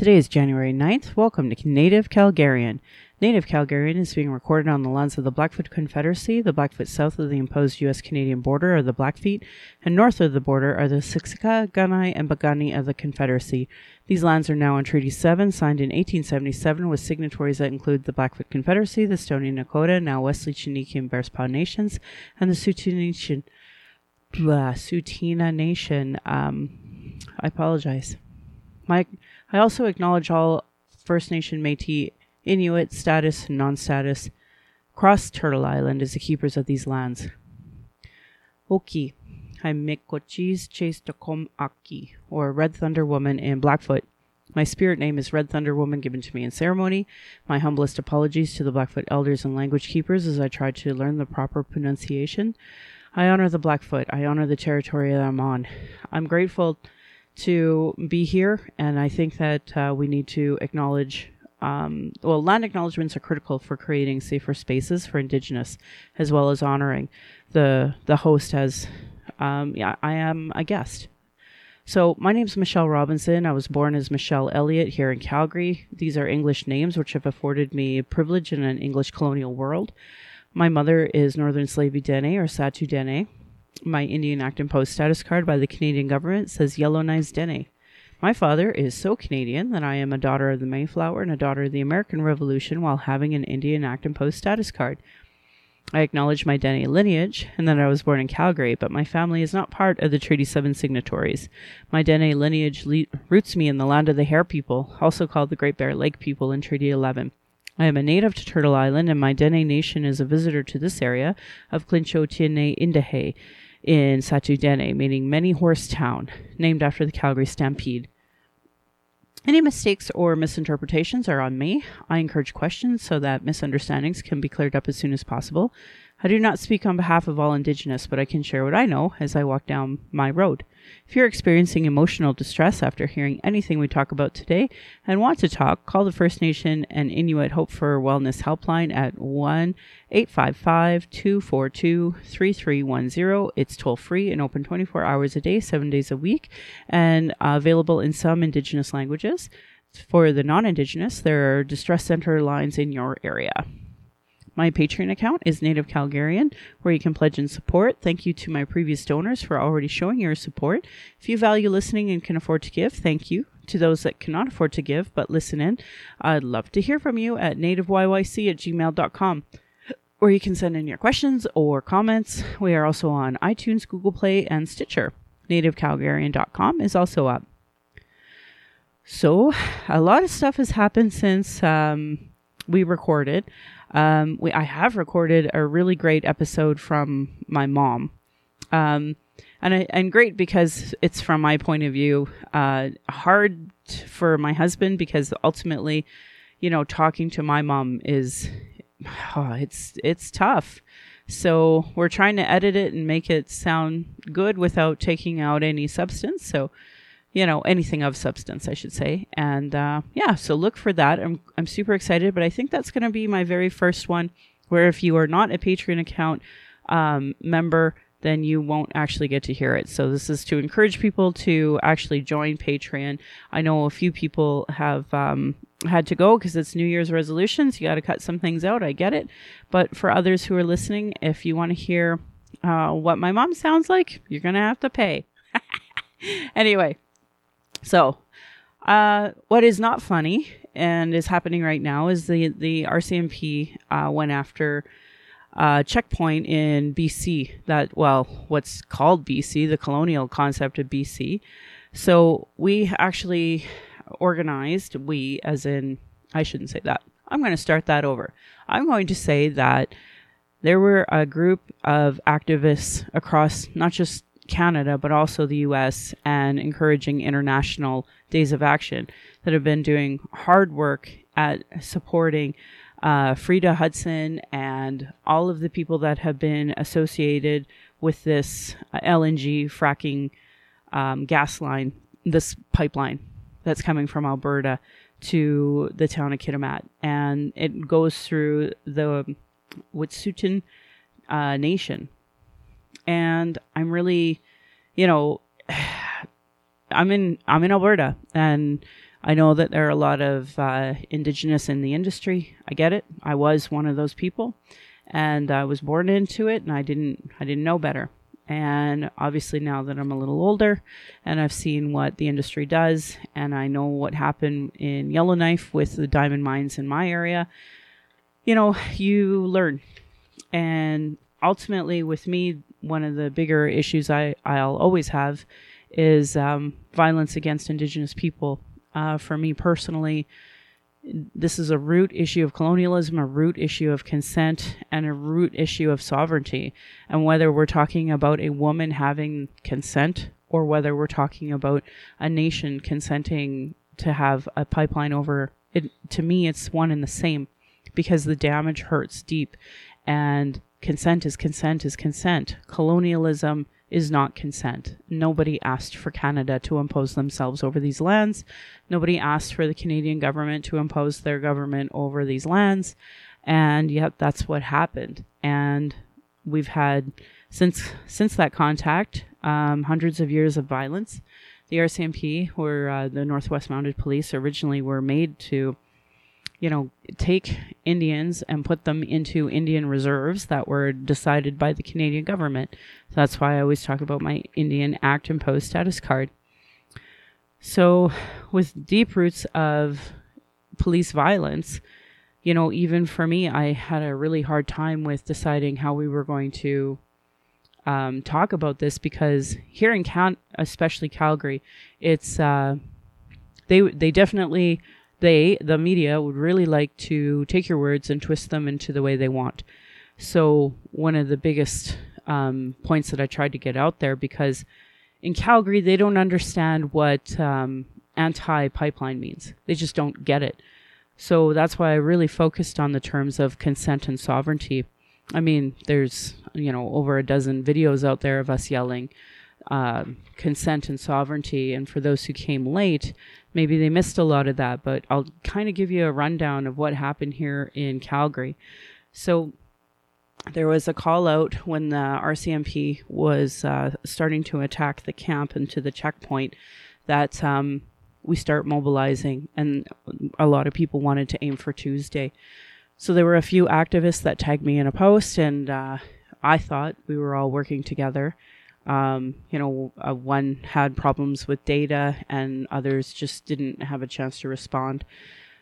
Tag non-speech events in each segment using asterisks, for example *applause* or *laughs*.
Today is January 9th. Welcome to Native Calgarian. Native Calgarian is being recorded on the lands of the Blackfoot Confederacy. The Blackfoot south of the imposed U.S. Canadian border are the Blackfeet, and north of the border are the Siksika, Kainai, and Piikani of the Confederacy. These lands are now on Treaty 7, signed in 1877, with signatories that include the Blackfoot Confederacy, the Stoney Nakoda, now Wesley Chiniki and Bearspaw Nations, and the Tsuut'ina Nation. Blah, Tsuut'ina Nation. Um, I apologize. My, I also acknowledge all First Nation Métis, Inuit, status, and non-status, cross Turtle Island as the keepers of these lands. Oki, Haimikochis Chastakom Aki, or Red Thunder Woman in Blackfoot. My spirit name is Red Thunder Woman given to me in ceremony. My humblest apologies to the Blackfoot elders and language keepers as I try to learn the proper pronunciation. I honor the Blackfoot. I honor the territory that I'm on. I'm grateful to be here, and I think that uh, we need to acknowledge. Um, well, land acknowledgements are critical for creating safer spaces for Indigenous, as well as honoring the the host as. Um, yeah, I am a guest. So my name is Michelle Robinson. I was born as Michelle Elliott here in Calgary. These are English names which have afforded me privilege in an English colonial world. My mother is Northern Slavey Dene or Sahtu Dene my Indian Act Imposed status card by the Canadian government says Yellowknives Dene. My father is so Canadian that I am a daughter of the Mayflower and a daughter of the American Revolution while having an Indian Act Imposed status card. I acknowledge my Dene lineage and that I was born in Calgary, but my family is not part of the Treaty 7 signatories. My Dene lineage le- roots me in the land of the Hare people, also called the Great Bear Lake people in Treaty 11. I am a native to Turtle Island, and my Dene Nation is a visitor to this area of Clincho Tiene in Sahtu Dene, meaning many horse town, named after the Calgary Stampede. Any mistakes or misinterpretations are on me. I encourage questions so that misunderstandings can be cleared up as soon as possible. I do not speak on behalf of all Indigenous, but I can share what I know as I walk down my road. If you're experiencing emotional distress after hearing anything we talk about today and want to talk, call the First Nation and Inuit Hope for Wellness helpline at 1 855 242 3310. It's toll free and open 24 hours a day, seven days a week, and uh, available in some Indigenous languages. For the non Indigenous, there are distress center lines in your area. My Patreon account is Native Calgarian, where you can pledge and support. Thank you to my previous donors for already showing your support. If you value listening and can afford to give, thank you. To those that cannot afford to give but listen in, I'd love to hear from you at nativeyyc at gmail.com where you can send in your questions or comments. We are also on iTunes, Google Play, and Stitcher. NativeCalgarian.com is also up. So, a lot of stuff has happened since um, we recorded. Um, we I have recorded a really great episode from my mom, um, and I, and great because it's from my point of view. Uh, hard for my husband because ultimately, you know, talking to my mom is oh, it's it's tough. So we're trying to edit it and make it sound good without taking out any substance. So you know anything of substance i should say. And uh, yeah so look for that. I'm, I'm super excited but i think that's going to be my very first one where if you are not a patreon account um, member then you won't actually get to hear it. So this is to encourage people to actually join patreon. I know a few people have um, had to go because it's new year's resolutions. You got to cut some things out. I get it. But for others who are listening if you want to hear uh, what my mom sounds like you're going to have to pay. *laughs* Anyway so, uh, what is not funny and is happening right now is the the RCMP uh, went after a checkpoint in BC that well, what's called BC, the colonial concept of BC. So we actually organized, we as in, I shouldn't say that. I'm going to start that over. I'm going to say that there were a group of activists across not just Canada, but also the US, and encouraging international days of action that have been doing hard work at supporting uh, Freda Huson and all of the people that have been associated with this uh, LNG fracking um, gas line, this pipeline that's coming from Alberta to the town of Kitimat. And it goes through the Wet'suwet'en uh, Nation and I'm really, you know, *sighs* I'm in I'm in Alberta, and I know that there are a lot of uh, Indigenous in the industry. I get it. I was one of those people, and I was born into it, and I didn't I didn't know better. And obviously, now that I'm a little older and I've seen what the industry does, and I know what happened in Yellowknife with the diamond mines in my area, you know, you learn. And ultimately, with me, one of the bigger issues I, I'll always have is um, violence against Indigenous people. Uh, for me personally, this is a root issue of colonialism, a root issue of consent, and a root issue of sovereignty. And whether we're talking about a woman having consent or whether we're talking about a nation consenting to have a pipeline over it, to me, it's one and the same because the damage hurts deep. And consent is consent is consent. Colonialism is not consent. Nobody asked for Canada to impose themselves over these lands. Nobody asked for the Canadian government to impose their government over these lands. And yet that's what happened. And we've had since since that contact um, hundreds of years of violence. The RCMP, or uh, the Northwest Mounted Police, originally were made to you know, take Indians and put them into Indian reserves that were decided by the Canadian government. So that's why I always talk about my Indian Act imposed status card. So, with deep roots of police violence, you know, even for me, I had a really hard time with deciding how we were going to um, talk about this because here in Cal, especially Calgary, it's uh, they they definitely they, the media, would really like to take your words and twist them into the way they want. So, one of the biggest um, points that I tried to get out there because in Calgary, they don't understand what um, anti pipeline means, they just don't get it. So, that's why I really focused on the terms of consent and sovereignty. I mean, there's, you know, over a dozen videos out there of us yelling uh, consent and sovereignty. And for those who came late, maybe they missed a lot of that, but I'll kind of give you a rundown of what happened here in Calgary. So there was a call out when the RCMP was uh, starting to attack the camp and to the checkpoint that um, we start mobilizing, and a lot of people wanted to aim for Tuesday. So there were a few activists that tagged me in a post, and uh, I thought we were all working together. Um, you know, uh, one had problems with data and others just didn't have a chance to respond.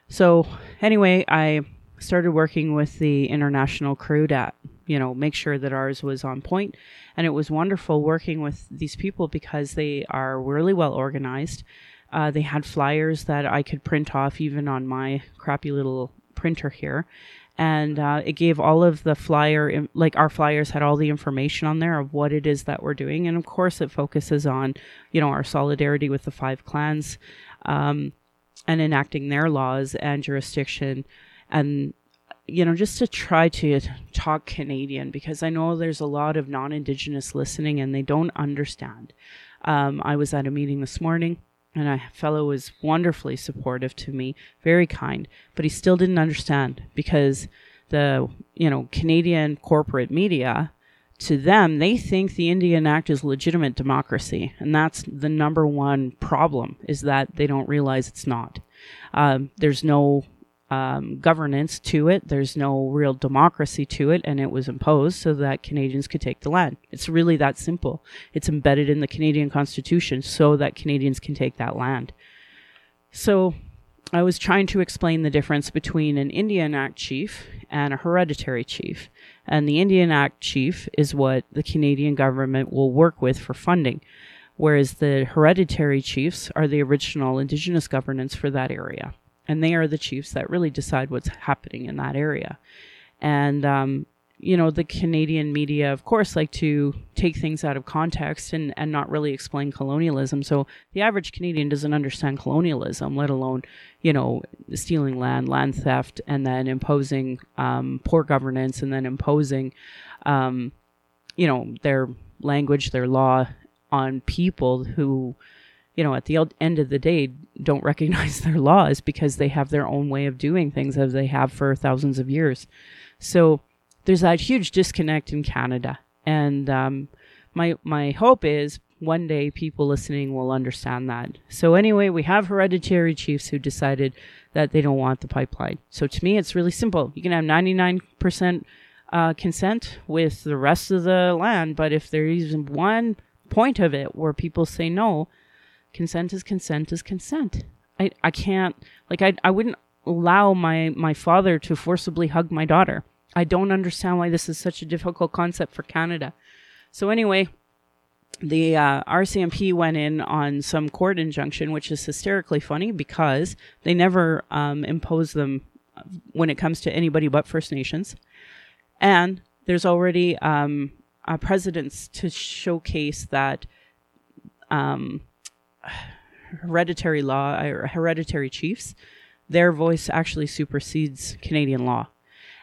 So, anyway, I started working with the international crew to, you know, make sure that ours was on point. And it was wonderful working with these people because they are really well organized. Uh, they had flyers that I could print off even on my crappy little printer here and uh, it gave all of the flyer like our flyers had all the information on there of what it is that we're doing. And of course it focuses on you know our solidarity with the five clans um, and enacting their laws and jurisdiction. And you know just to try to talk canadian because i know there's a lot of non-indigenous listening and they don't understand. Um, i was at a meeting this morning and a fellow was wonderfully supportive to me, very kind, but he still didn't understand because the you know Canadian corporate media to them they think the Indian Act is legitimate democracy, and that's the number one problem is that they don't realize it's not. Um, there's no um, governance to it. There's no real democracy to it, and it was imposed so that Canadians could take the land. It's really that simple. It's embedded in the Canadian Constitution so that Canadians can take that land. So I was trying to explain the difference between an Indian Act chief and a hereditary chief. And the Indian Act chief is what the Canadian government will work with for funding, whereas the hereditary chiefs are the original Indigenous governance for that area and they are the chiefs that really decide what's happening in that area. And um, you know, the Canadian media, of course, like to take things out of context and, and not really explain colonialism. So the average Canadian doesn't understand colonialism, let alone, you know, stealing land, land theft, and then imposing um, poor governance and then imposing, um, you know, their language, their law on people who you know, at the end of the day, don't recognize *laughs* their laws because they have their own way of doing things as they have for thousands of years. So there's that huge disconnect in Canada. And um, my my hope is one day people listening will understand that. So anyway, we have hereditary chiefs who decided that they don't want the pipeline. So to me, it's really simple. You can have 99% uh, consent with the rest of the land, but if there is one point of it where people say no, consent is consent is consent. I, I can't like I I wouldn't allow my my father to forcibly hug my daughter. I don't understand why this is such a difficult concept for Canada. So anyway, the uh, RCMP went in on some court injunction, which is hysterically funny because they never um, impose them when it comes to anybody but First Nations, and there's already um, a precedence to showcase that um, hereditary law or hereditary chiefs, their voice actually supersedes Canadian law.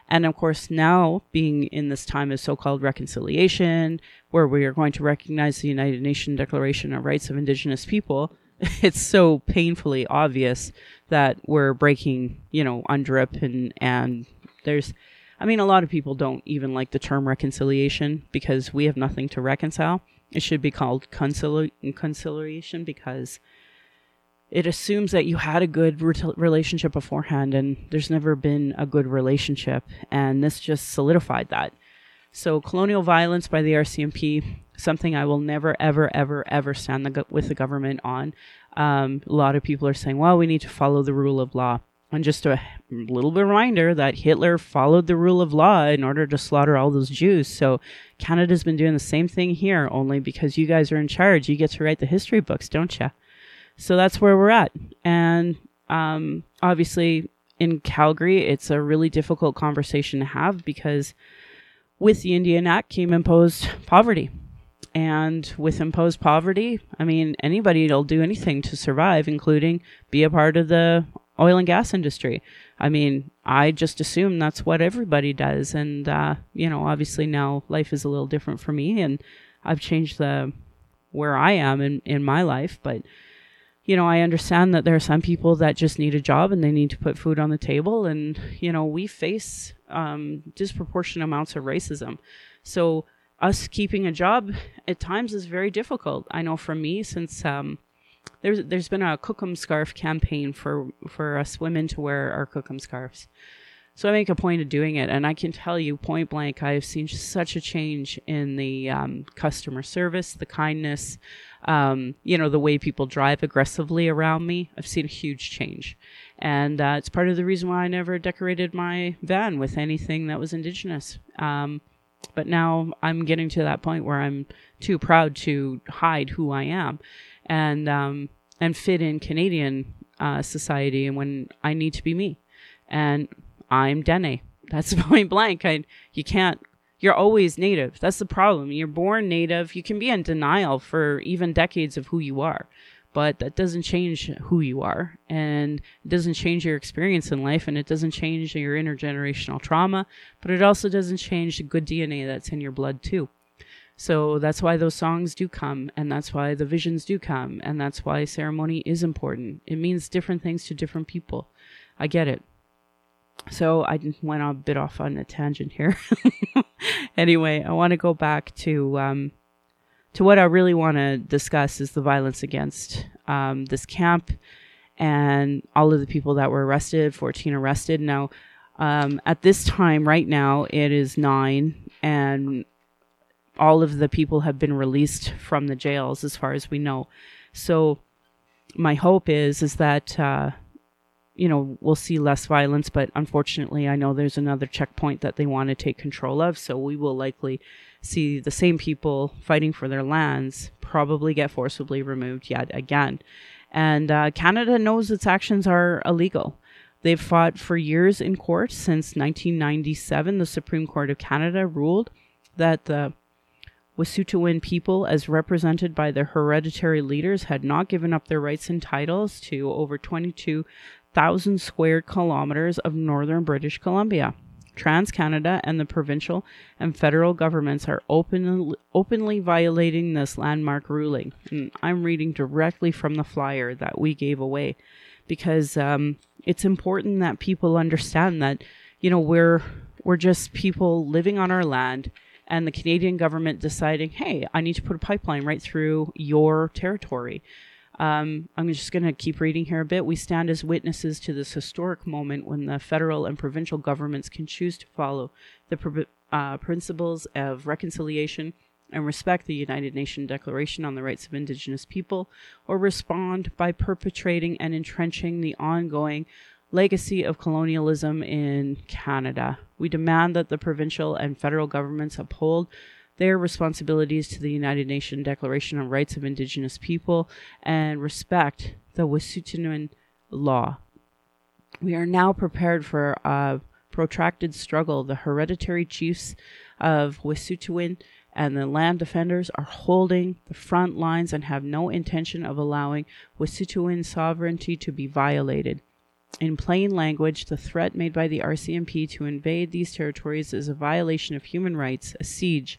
And of course, now being in this time of so called reconciliation, where we are going to recognize the United Nations Declaration of Rights of Indigenous People, *laughs* it's so painfully obvious that we're breaking, you know, UNDRIP and, and there's, I mean, a lot of people don't even like the term reconciliation because we have nothing to reconcile. It should be called concili- conciliation because it assumes that you had a good re- relationship beforehand and there's never been a good relationship and this just solidified that. So colonial violence by the rcmp something i will never ever ever ever stand the go- with the government on. Um, a lot of people are saying well we need to follow the rule of law and just a little reminder that hitler followed the rule of law in order to slaughter all those jews so canada's been doing the same thing here only because you guys are in charge you get to write the history books don't you so that's where we're at. And um, obviously, in Calgary, it's a really difficult conversation to have because with the Indian Act came imposed poverty. And with imposed poverty, I mean, anybody will do anything to survive, including be a part of the oil and gas industry. I mean, I just assume that's what everybody does. And, uh, you know, obviously now life is a little different for me and I've changed the where I am in, in my life. But you know, I understand that there are some people that just need a job and they need to put food on the table. And, you know, we face um, disproportionate amounts of racism. So, us keeping a job at times is very difficult. I know for me, since um, there's there's been a Kokum scarf campaign for for us women to wear our Kokum scarves. So I make a point of doing it, and I can tell you point blank, I have seen such a change in the um, customer service, the kindness, um, you know, the way people drive aggressively around me. I've seen a huge change. And uh, it's part of the reason why I never decorated my van with anything that was Indigenous. Um, but now I'm getting to that point where I'm too proud to hide who I am and, um, and fit in Canadian uh, society and when I need to be me. And I'm Dene. *laughs* That's *laughs* point blank. I, you can't you're always native. That's the problem. You're born native. You can be in denial for even decades of who you are, but that doesn't change who you are. And it doesn't change your experience in life and it doesn't change your intergenerational trauma, but it also doesn't change the good DNA that's in your blood too. So that's why those songs do come, and that's why the visions do come, and that's why ceremony is important. It means different things to different people. I get it. So I went a bit off on a tangent here. *laughs* anyway, I want to go back to um, to what I really want to discuss is the violence against um, this camp and all of the people that were arrested. Fourteen arrested. Now, um, at this time, right now, it is nine, and all of the people have been released from the jails, as far as we know. So, my hope is is that. Uh, you know, we'll see less violence, but unfortunately, I know there's another checkpoint that they want to take control of. So we will likely see the same people fighting for their lands probably get forcibly removed yet again. And uh, Canada knows its actions are illegal. They've fought for years in court since 1997. The Supreme Court of Canada ruled that the Wet'suwet'en people, as represented by their hereditary leaders, had not given up their rights and titles to over 22 thousand square kilometers of northern British Columbia. Trans Canada and the provincial and federal governments are open, openly violating this landmark ruling. And I'm reading directly from the flyer that we gave away because um, it's important that people understand that, you know, we're we're just people living on our land, and the Canadian government deciding, hey, I need to put a pipeline right through your territory. Um, I'm just going to keep reading here a bit. We stand as witnesses to this historic moment when the federal and provincial governments can choose to follow the uh, principles of reconciliation and respect the United Nations Declaration on the Rights of Indigenous People, or respond by perpetrating and entrenching the ongoing legacy of colonialism in Canada. We demand that the provincial and federal governments uphold their responsibilities to the United Nations Declaration on Rights of Indigenous People and respect the Wet'suwet'en law. We are now prepared for a protracted struggle. The hereditary chiefs of Wet'suwet'en and the land defenders are holding the front lines and have no intention of allowing Wet'suwet'en sovereignty to be violated. In plain language, the threat made by the RCMP to invade these territories is a violation of human rights, a siege,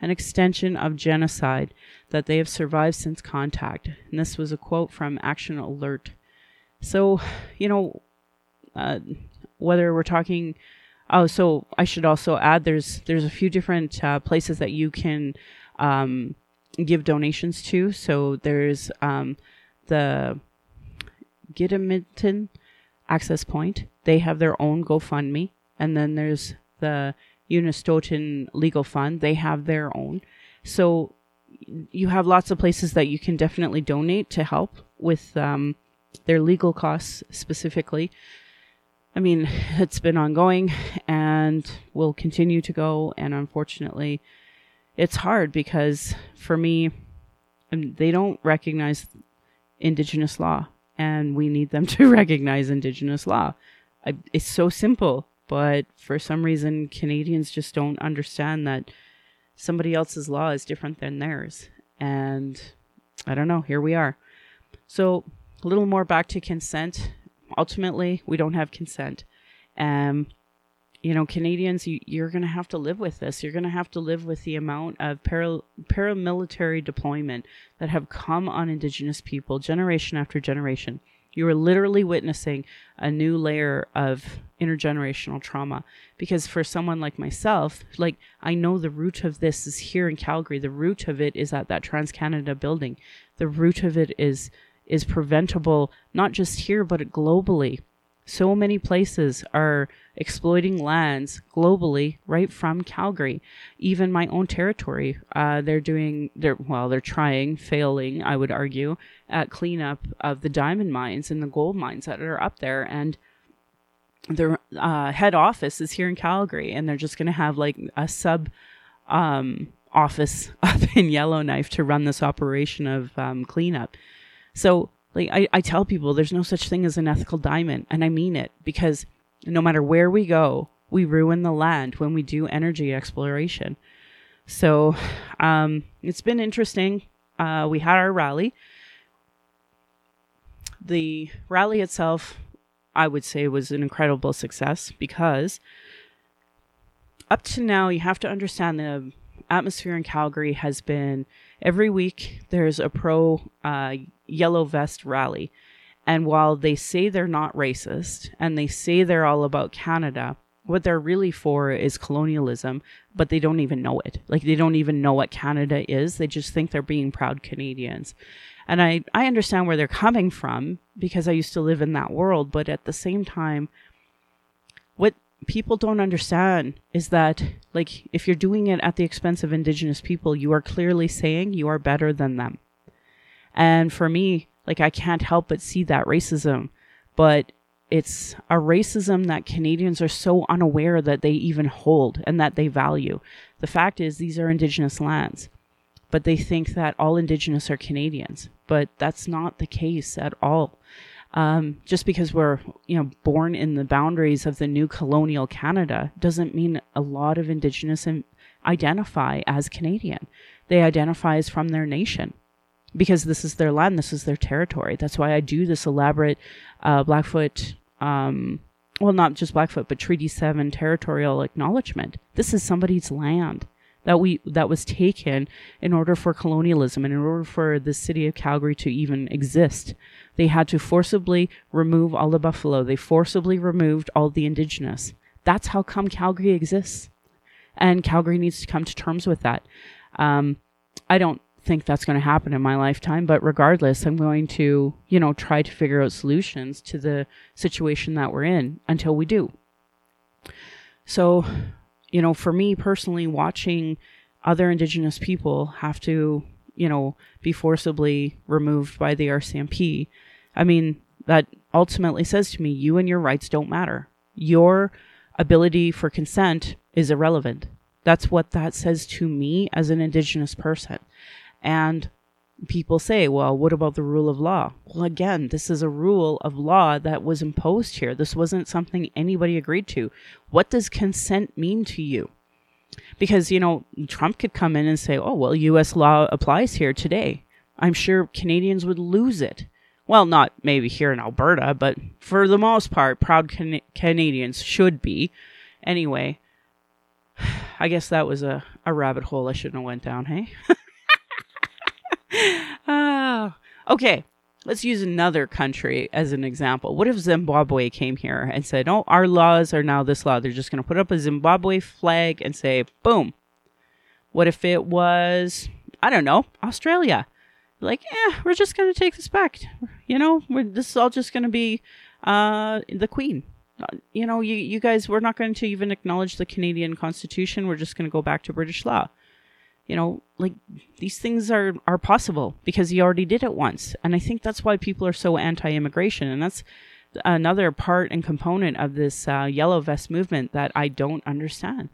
an extension of genocide that they have survived since contact. And this was a quote from Action Alert. So, you know, uh, whether we're talking, oh, so I should also add there's there's a few different uh, places that you can um, give donations to. So there's um, the Gidimt'en Access Point. They have their own GoFundMe. And then there's the Unistoten Legal Fund. They have their own. So you have lots of places that you can definitely donate to help with um, their legal costs specifically. I mean, *laughs* it's been ongoing and will continue to go. And unfortunately, it's hard because for me, um, they don't recognize Indigenous law and we need them *laughs* to recognize Indigenous law. I, it's so simple, but for some reason, Canadians just don't understand that somebody else's law is different than theirs. And I don't know, here we are. So, a little more back to consent. Ultimately, we don't have consent. Um, you know, Canadians, you, you're going to have to live with this. You're going to have to live with the amount of para, paramilitary deployment that have come on Indigenous people generation after generation. You are literally witnessing a new layer of intergenerational trauma. Because for someone like myself, like I know the root of this is here in Calgary. The root of it is at that Trans Canada building. The root of it is is preventable not just here but globally so many places are exploiting lands globally right from Calgary. Even my own territory, uh, they're doing, they're, well, they're trying, failing, I would argue, at cleanup of the diamond mines and the gold mines that are up there. And their uh, head office is here in Calgary, and they're just going to have like a sub um, office *laughs* up in Yellowknife to run this operation of um, cleanup. So like I, I tell people there's no such thing as an ethical diamond and i mean it because no matter where we go we ruin the land when we do energy exploration. So um, it's been interesting. Uh, we had our rally. The rally itself i would say was an incredible success because up to now you have to understand the atmosphere in calgary has been every week there's a pro uh, yellow vest rally. And while they say they're not racist and they say they're all about Canada, what they're really for is colonialism, but they don't even know it. Like they don't even know what Canada is. They just think they're being proud Canadians. And I, I understand where they're coming from because I used to live in that world, but at the same time, what people don't understand is that like if you're doing it at the expense of indigenous people, you are clearly saying you are better than them. And for me, like I can't help but see that racism, but it's a racism that Canadians are so unaware that they even hold and that they value. The fact is, these are Indigenous lands, but they think that all Indigenous are Canadians, but that's not the case at all. Um, just because we're you know born in the boundaries of the new colonial Canada doesn't mean a lot of Indigenous identify as Canadian. They identify as from their nation because this is their land, this is their territory. That's why I do this elaborate uh, Blackfoot, um, well, not just Blackfoot, but Treaty Seven territorial acknowledgement. This is somebody's land that we that was taken in order for colonialism and in order for the city of Calgary to even exist. They had to forcibly remove all the buffalo. They forcibly removed all the indigenous. That's how come Calgary exists. And Calgary needs to come to terms with that. Um, I don't think that's going to happen in my lifetime, but regardless, I'm going to, you know, try to figure out solutions to the situation that we're in until we do. So, you know, for me personally, watching other Indigenous people have to, you know, be forcibly removed by the RCMP, I mean, that ultimately says to me, you and your rights don't matter. Your ability for consent is irrelevant. That's what that says to me as an Indigenous person. And people say, well, what about the rule of law? Well, again, this is a rule of law that was imposed here. This wasn't something anybody agreed to. What does consent mean to you? Because, you know, Trump could come in and say, oh, well, US law applies here today. I'm sure Canadians would lose it. Well, not maybe here in Alberta, but for the most part, proud Can- Canadians should be. Anyway, *sighs* I guess that was a, a rabbit hole I shouldn't have went down, hey? *laughs* uh, okay, let's use another country as an example. What if Zimbabwe came here and said, "Oh, our laws are now this law. They're just going to put up a Zimbabwe flag and say, boom." What if it was, I don't know, Australia? Like, eh, we're just going to take this back. You know, this is all just going to be uh, the Queen. Uh, you know, you, you guys, we're not going to even acknowledge the Canadian Constitution. We're just going to go back to British law you know, like these things are are possible because he already did it once. And I think that's why people are so anti-immigration and that's another part and component of this uh, yellow vest movement that I don't understand.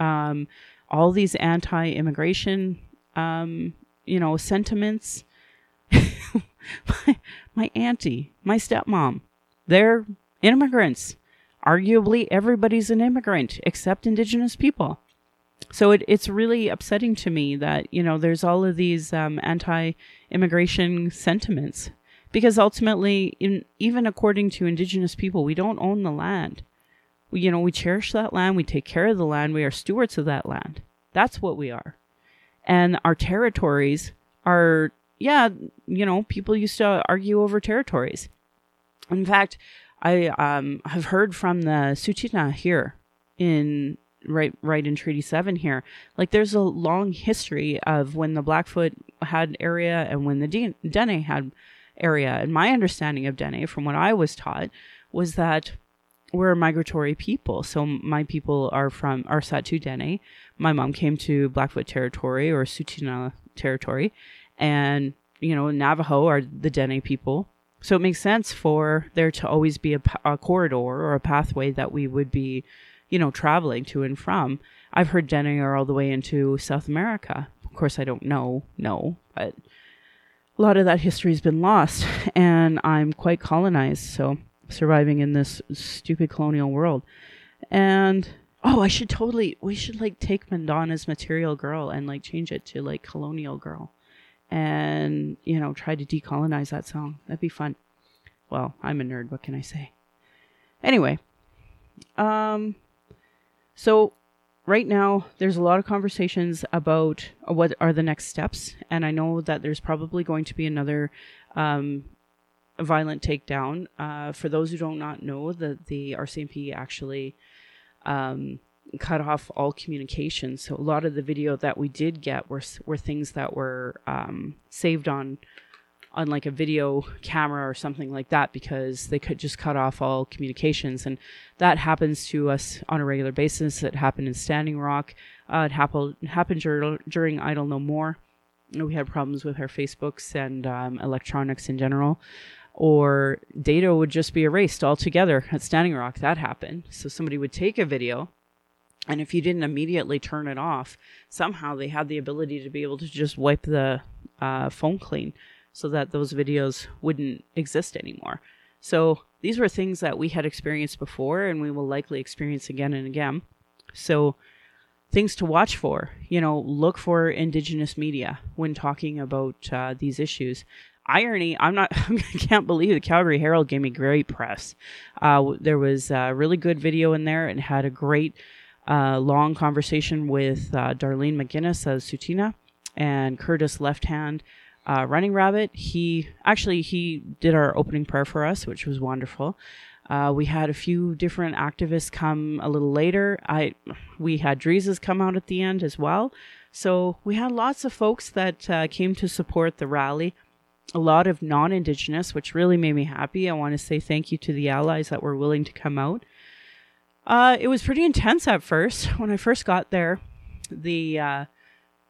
Um, all these anti-immigration, um, you know, sentiments. *laughs* my, my auntie, my stepmom, they're immigrants. Arguably, everybody's an immigrant except Indigenous people so it, it's really upsetting to me that you know there's all of these um, anti-immigration sentiments. Because ultimately in, even according to indigenous people we don't own the land. We, you know we cherish that land. We take care of the land. We are stewards of that land. That's what we are. And our territories are yeah you know people used to argue over territories. In fact i um, have heard from the Tsuut'ina here in right right in Treaty 7 here. Like there's a long history of when the Blackfoot had area and when the Dene had area. And my understanding of Dene from what I was taught was that we're a migratory people. So my people are from are Sahtu Dene. My mom came to Blackfoot territory or Tsuut'ina territory and you know Navajo are the Dene people. So it makes sense for there to always be a, a corridor or a pathway that we would be you know, traveling to and from. I've heard Dene are all the way into South America. Of course, I don't know, no, but a lot of that history has been lost, *laughs* and I'm quite colonized, so surviving in this stupid colonial world. And oh, I should totally, we should like take Madonna's Material Girl and like change it to like Colonial Girl and, you know, try to decolonize that song. That'd be fun. Well, I'm a nerd, what can I say? Anyway, um, so, right now, there's a lot of conversations about what are the next steps, and I know that there's probably going to be another um, violent takedown. Uh, for those who do not know, that the RCMP actually um, cut off all communication. So a lot of the video that we did get were were things that were um, saved on on like a video camera or something like that because they could just cut off all communications. And that happens to us on a regular basis. It happened in standing rock. Uh, it happened happened dur- during idle no more. We had problems with our facebooks and um, electronics in general. Or data would just be erased altogether at standing rock. That happened. So somebody would take a video and if you didn't immediately turn it off somehow they had the ability to be able to just wipe the uh, phone clean so that those videos wouldn't exist anymore. So these were things that we had experienced before and we will likely experience again and again. So things to watch for, you know, look for indigenous media when talking about uh, these issues. Irony, I'm not, *laughs* I can't believe the Calgary Herald gave me great press. Uh, there was a really good video in there and had a great uh, long conversation with uh, Darlene McGinnis as Tsuut'ina and Curtis Left Hand uh, Running Rabbit. He actually he did our opening prayer for us, which was wonderful. Uh, we had a few different activists come a little later. I we had Dreezes come out at the end as well. So we had lots of folks that uh, came to support the rally. A lot of non-indigenous, which really made me happy. I want to say thank you to the allies that were willing to come out. Uh, it was pretty intense at first. *laughs* When I first got there, the uh,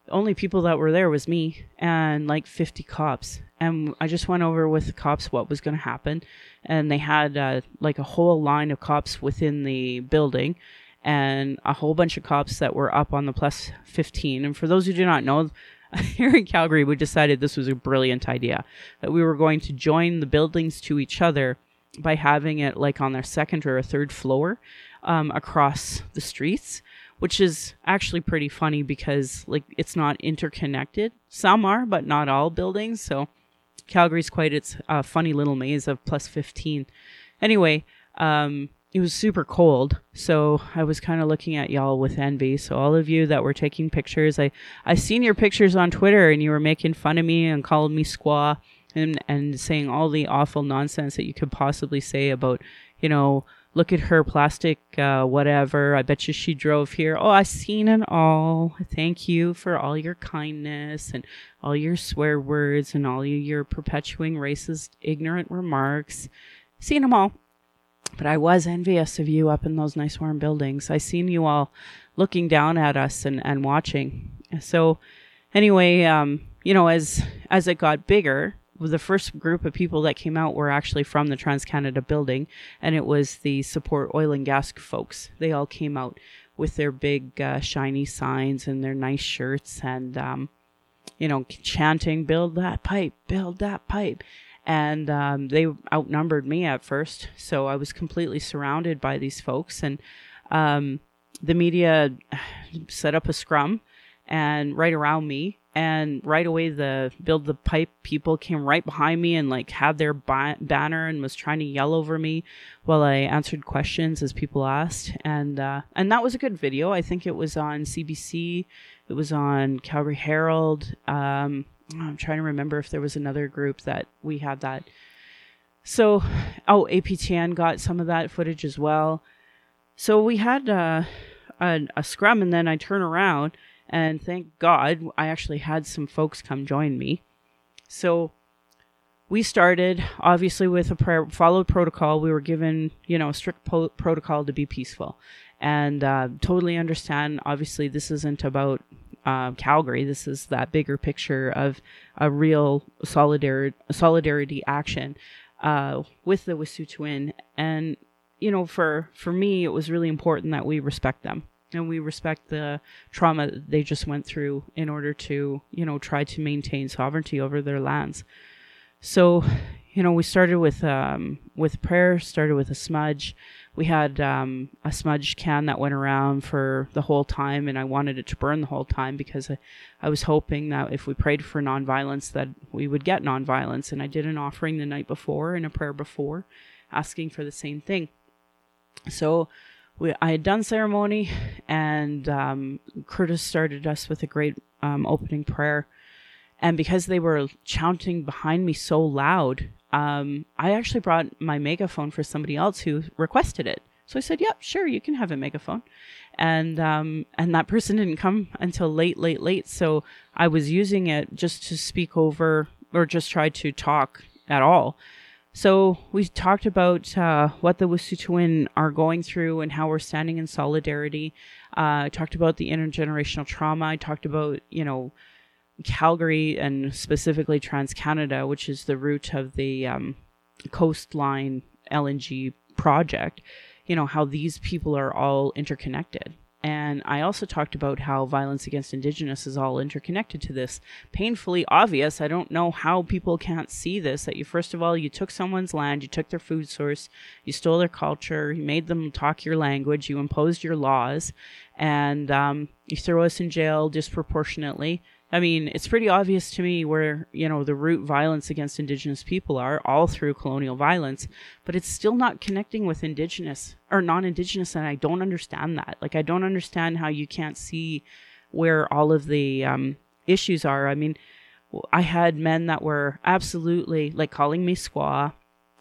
only people that were there was me and like 50 cops. And i just went over with the cops what was going to happen. And they had uh, like a whole line of cops within the building and a whole bunch of cops that were up on the plus 15 and for those who do not know *laughs* here in calgary we decided this was a brilliant idea that we were going to join the buildings to each other by having it like on their second or a third floor um, across the streets which is actually pretty funny because like it's not interconnected. Some are, but not all buildings. So Calgary's quite its uh, funny little maze of plus 15. Anyway, um, it was super cold, so I was kind of looking at y'all with envy. So all of you that were taking pictures, I I seen your pictures on Twitter, and you were making fun of me and calling me squaw and and saying all the awful nonsense that you could possibly say about you know look at her plastic uh, whatever. I bet you she drove here. Oh i seen it all. Thank you for all your kindness and all your swear words and all your perpetuating racist ignorant remarks. Seen them all. But i was envious of you up in those nice warm buildings. I seen you all looking down at us and, and watching. So anyway um, you know as as it got bigger the first group of people that came out were actually from the Trans Canada building, and it was the support oil and gas folks. They all came out with their big uh, shiny signs and their nice shirts, and um, you know, chanting "Build that pipe, build that pipe." And um, they outnumbered me at first, so I was completely surrounded by these folks, and um, the media *sighs* set up a scrum and right around me and right away the build the pipe people came right behind me and like had their ba- banner and was trying to yell over me while I answered questions as people asked. And uh, and that was a good video. I think it was on CBC it was on Calgary Herald. Um, I'm trying to remember if there was another group that we had that. So oh APTN got some of that footage as well. So we had uh, a, a scrum and then I turn around and thank God I actually had some folks come join me. So we started obviously with a prayer, followed protocol. We were given, you know, a strict po- protocol to be peaceful and uh, totally understand. Obviously, this isn't about uh, Calgary. This is that bigger picture of a real solidarity solidarity action uh, with the Wet'suwet'en. And you know, for for me, it was really important that we respect them and we respect the trauma they just went through in order to, you know, try to maintain sovereignty over their lands. So, you know, we started with um, with prayer, started with a smudge. We had um, a smudge can that went around for the whole time, and I wanted it to burn the whole time because I, I was hoping that if we prayed for nonviolence, that we would get nonviolence. And I did an offering the night before and a prayer before, asking for the same thing. So we, I had done ceremony, and um, Curtis started us with a great um, opening prayer. And because they were chanting behind me so loud, um, I actually brought my megaphone for somebody else who requested it. So I said, "Yep, yeah, sure, you can have a megaphone." And um, and that person didn't come until late, late, late. So I was using it just to speak over or just try to talk at all. So we talked about uh, what the Wet'suwet'en are going through and how we're standing in solidarity. Uh, I talked about the intergenerational trauma. I talked about, you know, Calgary and specifically Trans Canada, which is the root of the um, coastline LNG project. You know, how these people are all interconnected. And I also talked about how violence against Indigenous is all interconnected to this. Painfully obvious. I don't know how people can't see this. That you, first of all, you took someone's land, you took their food source, you stole their culture, you made them talk your language, you imposed your laws, and um, you throw us in jail disproportionately. I mean, it's pretty obvious to me where, you know, the root violence against Indigenous people are all through colonial violence, but it's still not connecting with Indigenous or non Indigenous, and I don't understand that. Like, I don't understand how you can't see where all of the um, issues are. I mean, I had men that were absolutely like calling me squaw,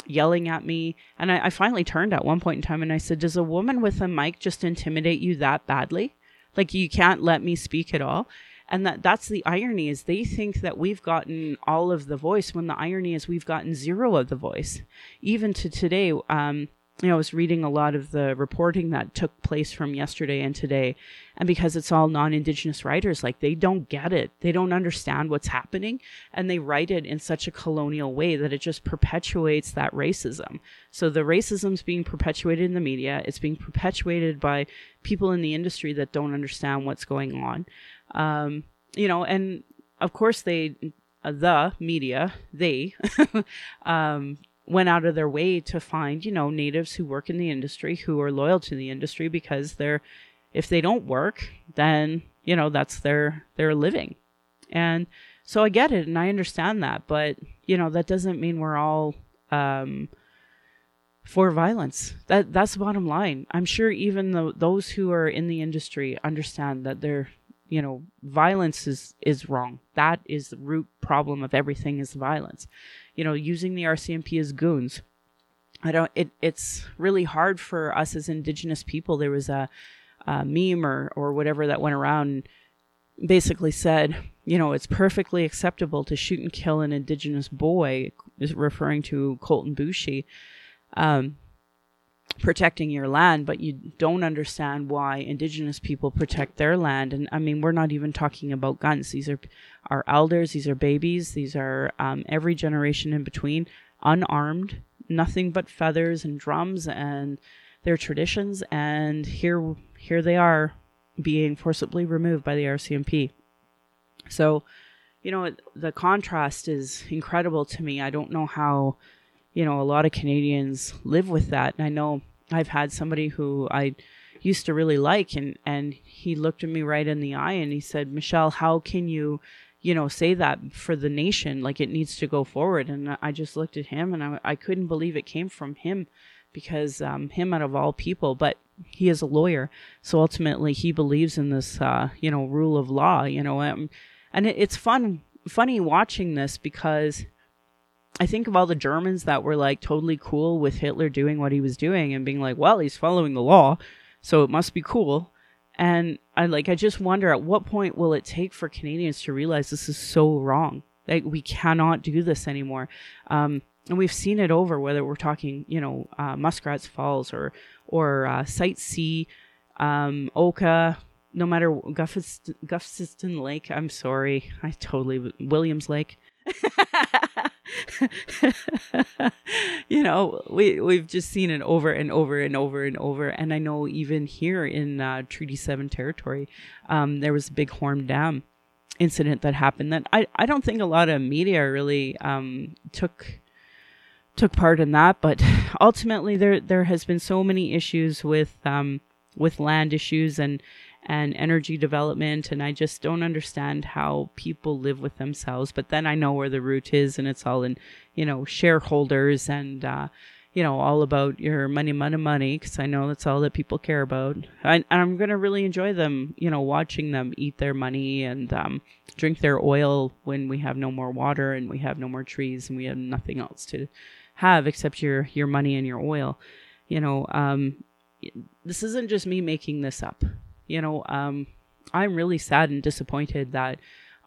yelling at me. And I, I finally turned at one point in time and I said, Does a woman with a mic just intimidate you that badly? Like you can't let me speak at all? And that that's the irony is they think that we've gotten all of the voice when the irony is we've gotten zero of the voice. Even to today, um, you know, I was reading a lot of the reporting that took place from yesterday and today. And because it's all non Indigenous writers, like they don't get it. They don't understand what's happening. And they write it in such a colonial way that it just perpetuates that racism. So the racism's being perpetuated in the media. It's being perpetuated by people in the industry that don't understand what's going on. Um, you know, and of course they, uh, the media, they, *laughs* um, went out of their way to find, you know, natives who work in the industry who are loyal to the industry because they're if they don't work, then, you know, that's their their living. And so I get it and I understand that, but you know, that doesn't mean we're all um for violence. That that's the bottom line. I'm sure even the, those who are in the industry understand that they're you know violence is is wrong that is the root problem of everything is violence you know, using the RCMP as goons. I don't. It it's really hard for us as Indigenous people. There was a, a meme or or whatever that went around, basically said, you know, it's perfectly acceptable to shoot and kill an Indigenous boy, referring to Colten Boushie, um, protecting your land, but you don't understand why Indigenous people protect their land. And I mean, we're not even talking about guns. These are our elders, these are babies, these are um, every generation in between, unarmed, nothing but feathers and drums and their traditions. And here, here they are being forcibly removed by the RCMP. So, you know, the contrast is incredible to me. I don't know how, you know, a lot of Canadians live with that. And I know I've had somebody who I used to really like and and he looked at me right in the eye and he said, "Michelle, how can you you know, say that for the nation, like it needs to go forward. And I just looked at him and I, I couldn't believe it came from him because um, him out of all people, but he is a lawyer. So ultimately he believes in this, uh, you know, rule of law, you know, um, and it, it's fun, funny watching this because I think of all the Germans that were like totally cool with Hitler doing what he was doing and being like, well, he's following the law, so it must be cool. And I like I just wonder at what point will it take for Canadians to realize this is so wrong? Like we cannot do this anymore. Um, and we've seen it over whether we're talking, you know, uh, Muskrat's Falls or or uh, Site C, um, Oka, no matter Gustafsen Lake. I'm sorry, I totally Williams Lake. *laughs* you know, we we've just seen it over and over and over and over. And I know even here in uh, Treaty Seven territory, um, there was a Bighorn Dam incident that happened that I, I don't think a lot of media really um, took took part in that. But *laughs* ultimately, there there has been so many issues with um, with land issues and and energy development and I just don't understand how people live with themselves. But then I know where the root is and it's all in you know shareholders and uh, you know all about your money money money because I know that's all that people care about. I, I'm gonna really enjoy them you know watching them eat their money and um, drink their oil when we have no more water and we have no more trees and we have nothing else to have except your your money and your oil. You know um, this isn't just me making this up you know, um, I'm really sad and disappointed that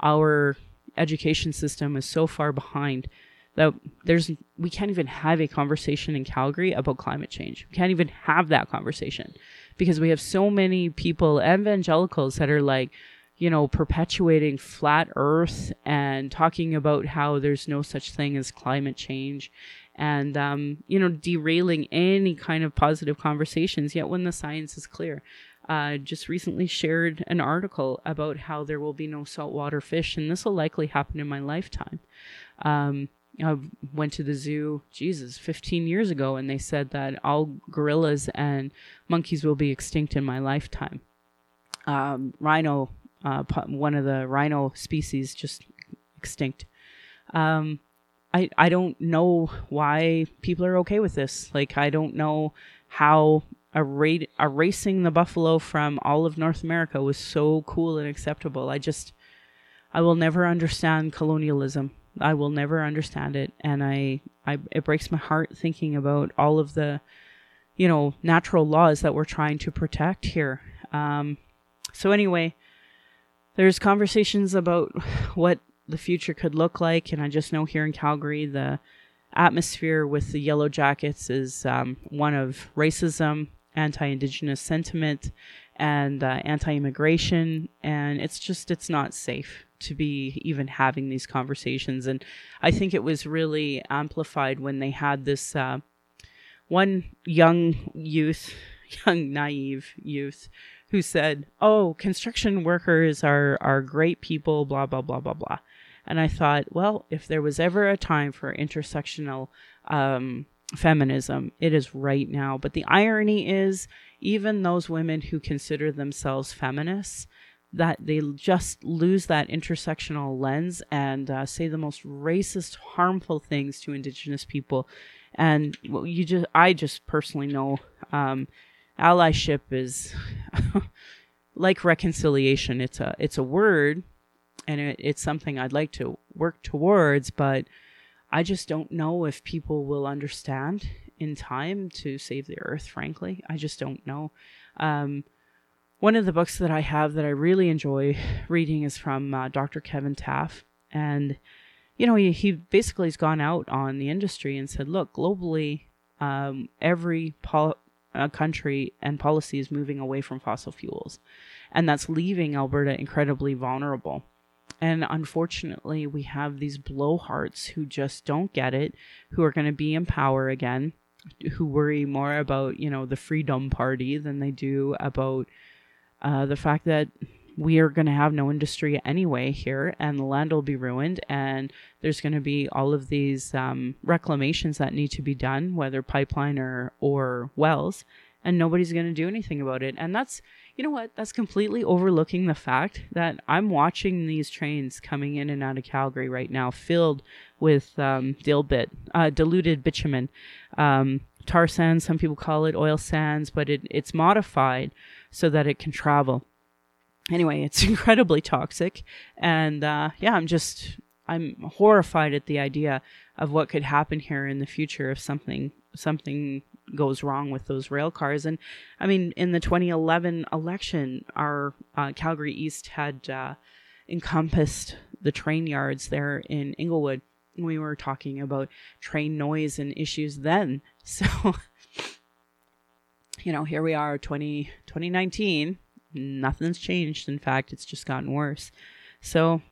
our education system is so far behind that there's we can't even have a conversation in Calgary about climate change. We can't even have that conversation because we have so many people evangelicals that are like you know perpetuating flat earth and talking about how there's no such thing as climate change and um, you know derailing any kind of positive conversations yet when the science is clear uh, just recently shared an article about how there will be no saltwater fish, and this will likely happen in my lifetime. Um, I went to the zoo, Jesus, 15 years ago, and they said that all gorillas and monkeys will be extinct in my lifetime. Um, rhino, uh, one of the rhino species, just extinct. Um, I I don't know why people are okay with this. Like I don't know how erasing the buffalo from all of North America was so cool and acceptable. I just, I will never understand colonialism. I will never understand it, and I, I it breaks my heart thinking about all of the, you know, natural laws that we're trying to protect here. Um, so anyway, there's conversations about what the future could look like, and I just know here in Calgary the atmosphere with the Yellow Jackets is um, one of racism, anti-indigenous sentiment, and uh, anti-immigration, and it's just it's not safe to be even having these conversations. And I think it was really amplified when they had this uh, one young youth, *laughs* young naive youth, who said, "Oh, construction workers are are great people," blah blah blah blah blah. And I thought, well, if there was ever a time for intersectional um, feminism, it is right now. But the irony is, even those women who consider themselves feminists, that they just lose that intersectional lens and uh, say the most racist, harmful things to Indigenous people. And well, you just, I just personally know, um, allyship is *laughs* like reconciliation. It's a, it's a word, and it, it's something I'd like to work towards, but I just don't know if people will understand in time to save the earth, frankly. I just don't know. Um, one of the books that I have that I really enjoy reading is from uh, Dr. Kevin Taft. And, you know, he, he basically has gone out on the industry and said, look, globally, um, every pol- uh, country and policy is moving away from fossil fuels. And that's leaving Alberta incredibly vulnerable. And unfortunately, we have these blowhards who just don't get it, who are going to be in power again, who worry more about, you know, the Freedom Party than they do about uh, the fact that we are going to have no industry anyway here and the land will be ruined and there's going to be all of these um, reclamations that need to be done whether pipeline or, or wells and nobody's going to do anything about it. And that's you know what? That's completely overlooking the fact that I'm watching these trains coming in and out of Calgary right now, filled with um, dilbit, uh, diluted bitumen, um, tar sands. Some people call it oil sands, but it, it's modified so that it can travel. Anyway, it's *laughs* incredibly toxic, and uh, yeah, I'm just I'm horrified at the idea of what could happen here in the future if something something goes wrong with those rail cars. And I mean, in the 2011 election, our uh, Calgary East had uh, encompassed the train yards there in Inglewood. We were talking about train noise and issues then. *laughs* So, you know, here we are, 20, 2019. Nothing's changed. In fact, it's just gotten worse. So,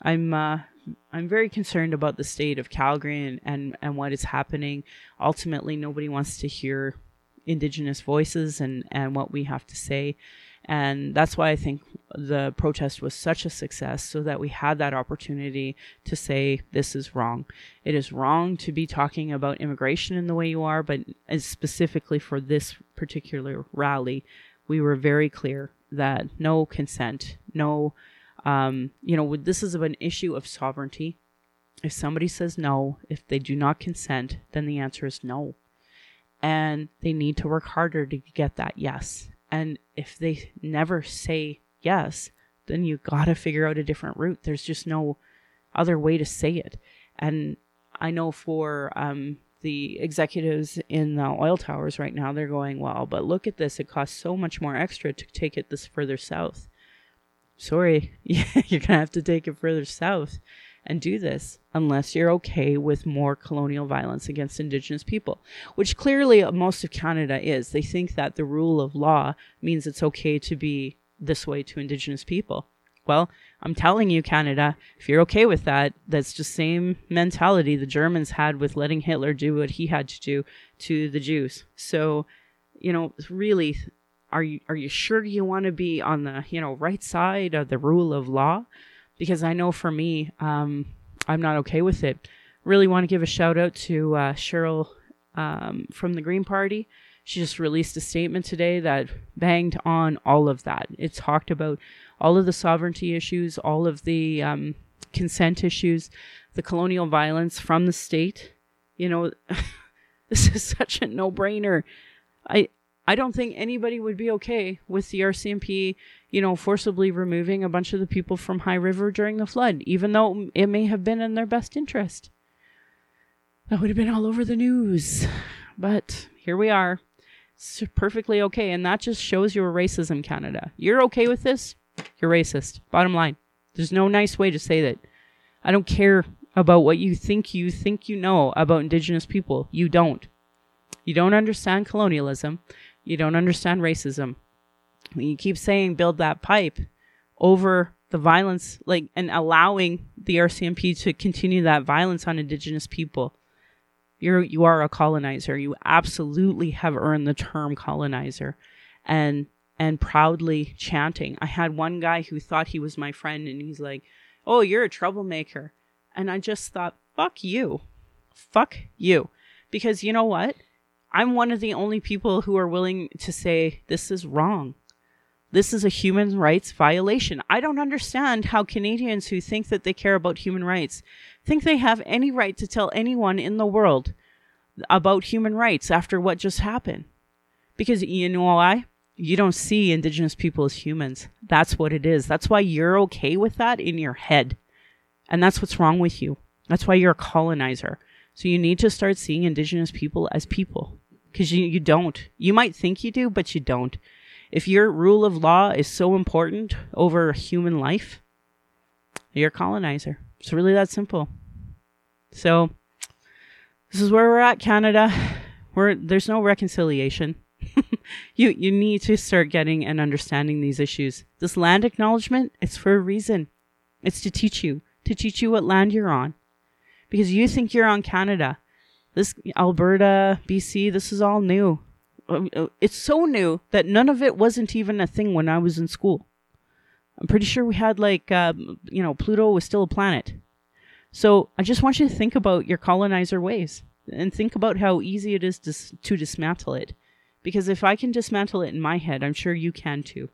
I'm uh, I'm very concerned about the state of Calgary and, and, and what is happening. Ultimately, nobody wants to hear Indigenous voices and, and what we have to say. And that's why I think the protest was such a success, so that we had that opportunity to say, this is wrong. It is wrong to be talking about immigration in the way you are, but specifically for this particular rally, we were very clear that no consent, no um, you know, this is an issue of sovereignty. If somebody says no, if they do not consent, then the answer is no. And they need to work harder to get that yes. And if they never say yes, then you got to figure out a different route. There's just no other way to say it. And I know for um, the executives in the oil towers right now, they're going, well, but look at this. It costs so much more extra to take it this further south sorry, *laughs* you're going to have to take it further south and do this unless you're okay with more colonial violence against Indigenous people, which clearly most of Canada is. They think that the rule of law means it's okay to be this way to Indigenous people. Well, I'm telling you, Canada, if you're okay with that, that's the same mentality the Germans had with letting Hitler do what he had to do to the Jews. So, you know, really, are you are you sure you want to be on the you know right side of the rule of law? Because I know for me, um, I'm not okay with it. Really want to give a shout out to uh, Cheryl um, from the Green Party. She just released a statement today that banged on all of that. It talked about all of the sovereignty issues, all of the um, consent issues, the colonial violence from the state. You know, *laughs* this is such a no brainer. I I don't think anybody would be okay with the RCMP, you know, forcibly removing a bunch of the people from High River during the flood, even though it may have been in their best interest. That would have been all over the news. But here we are. It's perfectly okay. And that just shows your racism, Canada. You're okay with this? You're racist. Bottom line. There's no nice way to say that. I don't care about what you think you think you know about Indigenous people. You don't. You don't understand colonialism. You don't understand racism. You keep saying build that pipe over the violence, like, and allowing the RCMP to continue that violence on Indigenous people, you're you are a colonizer. You absolutely have earned the term colonizer, and and proudly chanting. I had one guy who thought he was my friend, and he's like, "Oh, you're a troublemaker," and I just thought, "Fuck you, fuck you," because you know what? I'm one of the only people who are willing to say this is wrong. This is a human rights violation. I don't understand how Canadians who think that they care about human rights think they have any right to tell anyone in the world about human rights after what just happened. Because you know why? You don't see Indigenous people as humans. That's what it is. That's why you're okay with that in your head. And that's what's wrong with you. That's why you're a colonizer. So you need to start seeing Indigenous people as people because you, you don't. You might think you do, but you don't. If your rule of law is so important over human life, you're a colonizer. It's really that simple. So this is where we're at, Canada. We're there's no reconciliation. *laughs* you you need to start getting and understanding these issues. This land acknowledgement, it's for a reason. It's to teach you, to teach you what land you're on because you think you're on Canada. This Alberta, BC, this is all new. Um, uh, it's so new that none of it wasn't even a thing when I was in school. I'm pretty sure we had like, um, you know, Pluto was still a planet. So I just want you to think about your colonizer ways and think about how easy it is to, to dismantle it. Because if I can dismantle it in my head, I'm sure you can too.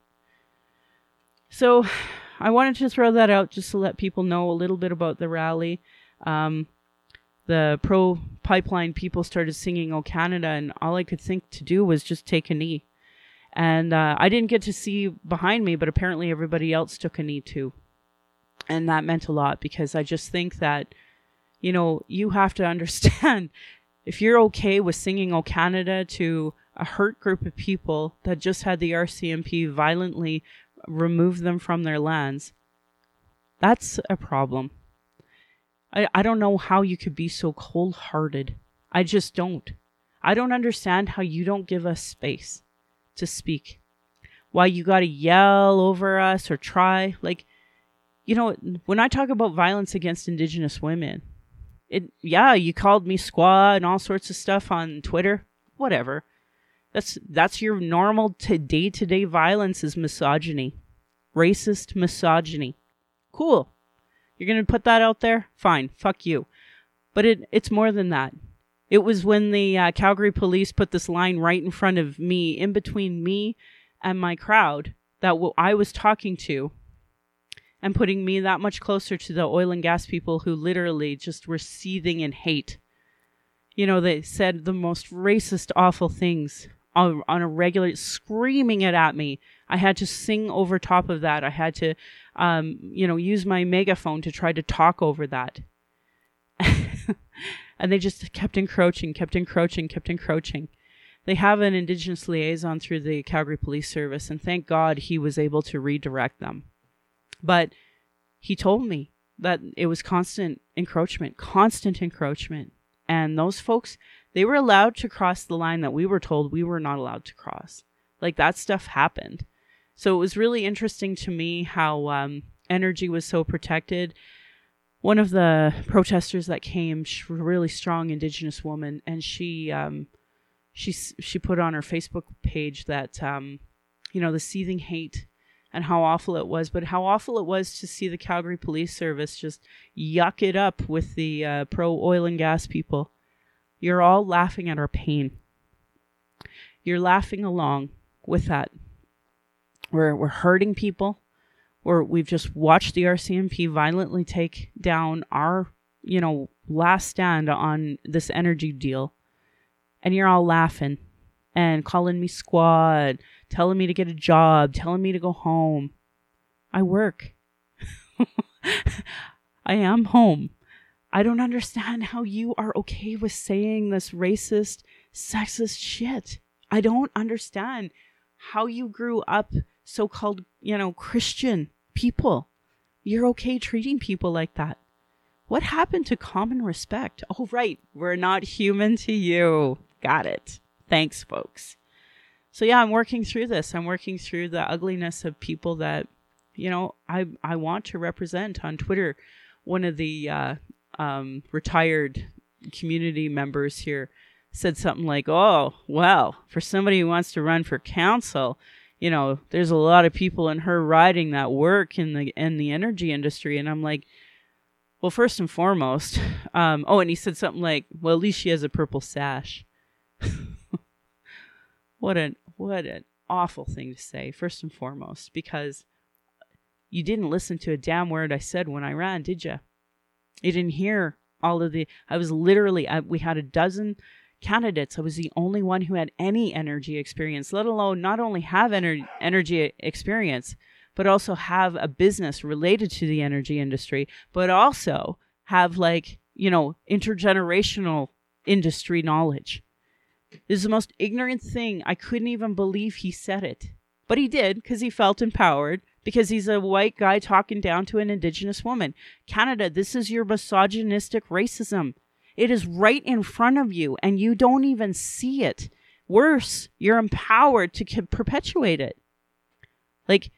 So *sighs* I wanted to throw that out just to let people know a little bit about the rally um, the pro pipeline people started singing "Oh Canada," and all I could think to do was just take a knee. And uh, I didn't get to see behind me, but apparently everybody else took a knee too, and that meant a lot because I just think that, you know, you have to *laughs* understand if you're okay with singing "Oh Canada" to a hurt group of people that just had the RCMP violently remove them from their lands, that's a problem. I, I don't know how you could be so cold hearted. I just don't. I don't understand how you don't give us space to speak. Why you gotta yell over us or try. Like, you know, when I talk about violence against Indigenous women, it, yeah, you called me squaw and all sorts of stuff on Twitter. Whatever. That's, that's your normal day to day violence is misogyny. Racist misogyny. Cool. You're going to put that out there? Fine. Fuck you. But it it's more than that. It was when the uh, Calgary police put this line right in front of me, in between me and my crowd that w- I was talking to, and putting me that much closer to the oil and gas people who literally just were seething in hate. You know, they said the most racist, awful things on, on a regular, screaming it at me. I had to sing over top of that. I had to um, you know, use my megaphone to try to talk over that. *laughs* and they just kept encroaching, kept encroaching, kept encroaching. They have an Indigenous liaison through the Calgary Police Service, and thank God he was able to redirect them. But he told me that it was constant encroachment, constant encroachment. And those folks, they were allowed to cross the line that we were told we were not allowed to cross. Like that stuff happened. So it was really interesting to me how um, energy was so protected. One of the protesters that came, she a really strong Indigenous woman, and she um, she she put on her Facebook page that um, you know the seething hate and how awful it was, but how awful it was to see the Calgary Police Service just yuck it up with the uh, pro oil and gas people. You're all laughing at our pain. You're laughing along with that we're we're hurting people. We've just watched the RCMP violently take down our, you know, last stand on this energy deal. And you're all laughing. and calling me squad, telling me to get a job, telling me to go home. I work. *laughs* I am home. I don't understand how you are okay with saying this racist, sexist shit. I don't understand how you grew up so called, you know, Christian people. You're okay treating people like that. What happened to common respect? Oh, right. We're not human to you. Got it. Thanks, folks. So yeah, I'm working through this. I'm working through the ugliness of people that, you know, I I want to represent on Twitter. One of the uh, um, retired community members here said something like, "Oh, well, for somebody who wants to run for council, you know, there's a lot of people in her riding that work in the in the energy industry." And I'm like, "Well, first and foremost, *sighs* um, oh, and he said something like, "Well, at least she has a purple sash." *laughs* what an what an awful thing to say. First and foremost, because you didn't listen to a damn word I said when I ran, did you? You didn't hear all of the. I was literally. I, we had a dozen candidates. I was the only one who had any energy experience, let alone not only have ener- energy experience, but also have a business related to the energy industry, but also have like, you know, intergenerational industry knowledge. This is the most ignorant thing. I couldn't even believe he said it. But he did because he felt empowered because he's a white guy talking down to an indigenous woman. Canada, this is your misogynistic racism. It is right in front of you and you don't even see it. Worse, you're empowered to perpetuate it. Like,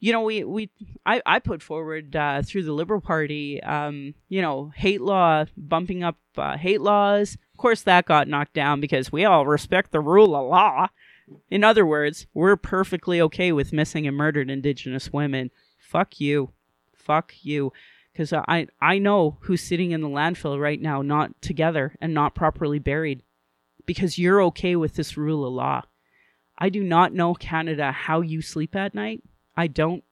you know, we, we I, I put forward uh, through the Liberal Party, um, you know, hate law, bumping up uh, hate laws. Of course, that got knocked down because we all respect the rule of law. In other words, we're perfectly okay with missing and murdered Indigenous women. Fuck you. Fuck you because I I know who's sitting in the landfill right now, not together and not properly buried, because you're okay with this rule of law. I do not know Canada how you sleep at night. I don't.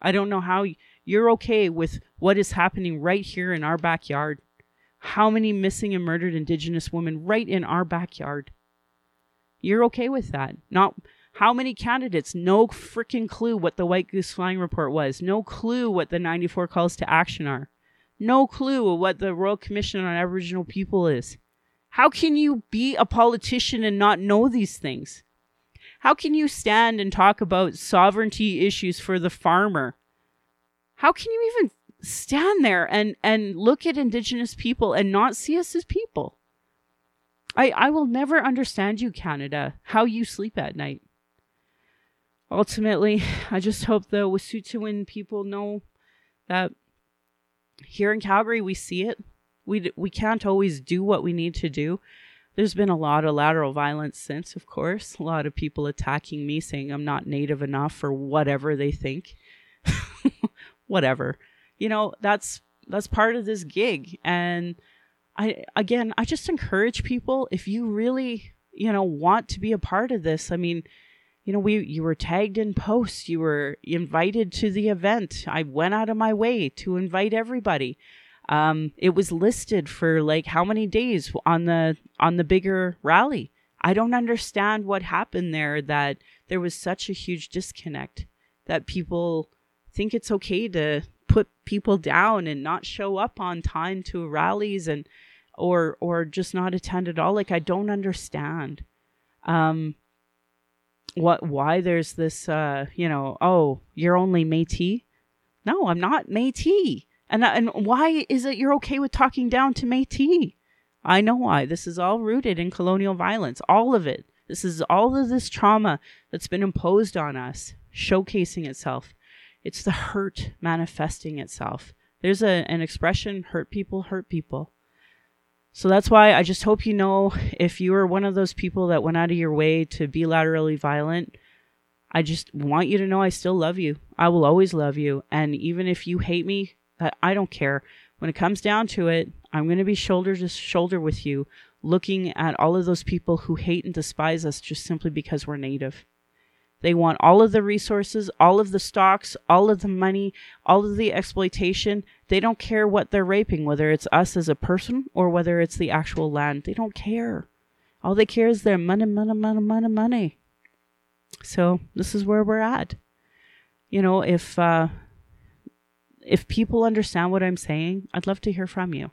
I don't know how you're okay with what is happening right here in our backyard. How many missing and murdered Indigenous women right in our backyard? You're okay with that. Not how many candidates? No freaking clue what the White Goose Flying Report was. No clue what the 94 calls to action are. No clue what the Royal Commission on Aboriginal People is. How can you be a politician and not know these things? How can you stand and talk about sovereignty issues for the farmer? How can you even stand there and, and look at Indigenous people and not see us as people? I, I will never understand you, Canada, how you sleep at night ultimately, *sighs* I just hope the Wet'suwet'en people know that here in Calgary we see it. We we can't always do what we need to do. There's been a lot of lateral violence since, of course. A lot of people attacking me, saying I'm not native enough or whatever they think. *laughs* whatever. You know, that's that's part of this gig. And I again, I just encourage people if you really, you know, want to be a part of this. I mean, you know, we you were tagged in posts, you were invited to the event. I went out of my way to invite everybody. Um, it was listed for like how many days on the on the bigger rally. I don't understand what happened there that there was such a huge disconnect that people think it's okay to put people down and not show up on time to rallies and or or just not attend at all like I don't understand. Um what why there's this uh you know oh you're only Métis? No i'm not Métis. And and why is it you're okay with talking down to Métis? I know why. This is all rooted in colonial violence all of it. This is all of this trauma that's been imposed on us showcasing itself. It's the hurt manifesting itself. There's a, an expression hurt people hurt people so that's why I just hope you know if you are one of those people that went out of your way to be laterally violent, I just want you to know I still love you. I will always love you. And even if you hate me, I don't care. When it comes down to it, I'm going to be shoulder to shoulder with you, looking at all of those people who hate and despise us just simply because we're native. They want all of the resources, all of the stocks, all of the money, all of the exploitation. They don't care what they're raping, whether it's us as a person or whether it's the actual land. They don't care. All they care is their money, money, money, money, money. So this is where we're at. You know, if uh, if people understand what I'm saying, I'd love to hear from you.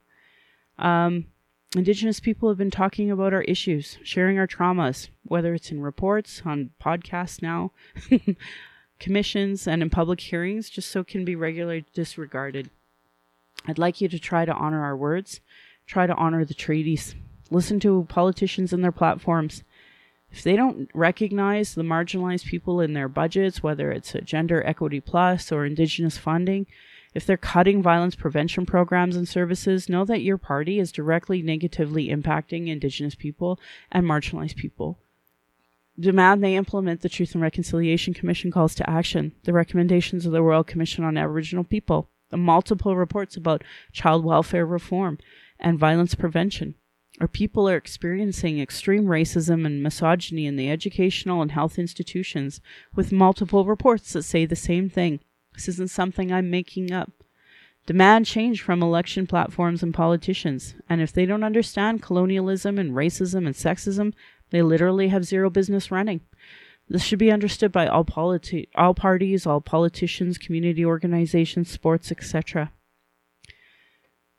Um, Indigenous people have been talking about our issues, sharing our traumas, whether it's in reports, on podcasts now, *laughs* commissions, and in public hearings, just so can be regularly disregarded. I'd like you to try to honor our words, try to honor the treaties, listen to politicians and their platforms. If they don't recognize the marginalized people in their budgets, whether it's a gender equity plus or indigenous funding, if they're cutting violence prevention programs and services, know that your party is directly negatively impacting Indigenous people and marginalized people. Demand they implement the Truth and Reconciliation Commission calls to action, the recommendations of the Royal Commission on Aboriginal People, the multiple reports about child welfare reform and violence prevention. Our people are experiencing extreme racism and misogyny in the educational and health institutions, with multiple reports that say the same thing. This isn't something I'm making up. Demand change from election platforms and politicians. And if they don't understand colonialism and racism and sexism, they literally have zero business running. This should be understood by all politi- all parties, all politicians, community organizations, sports, etc.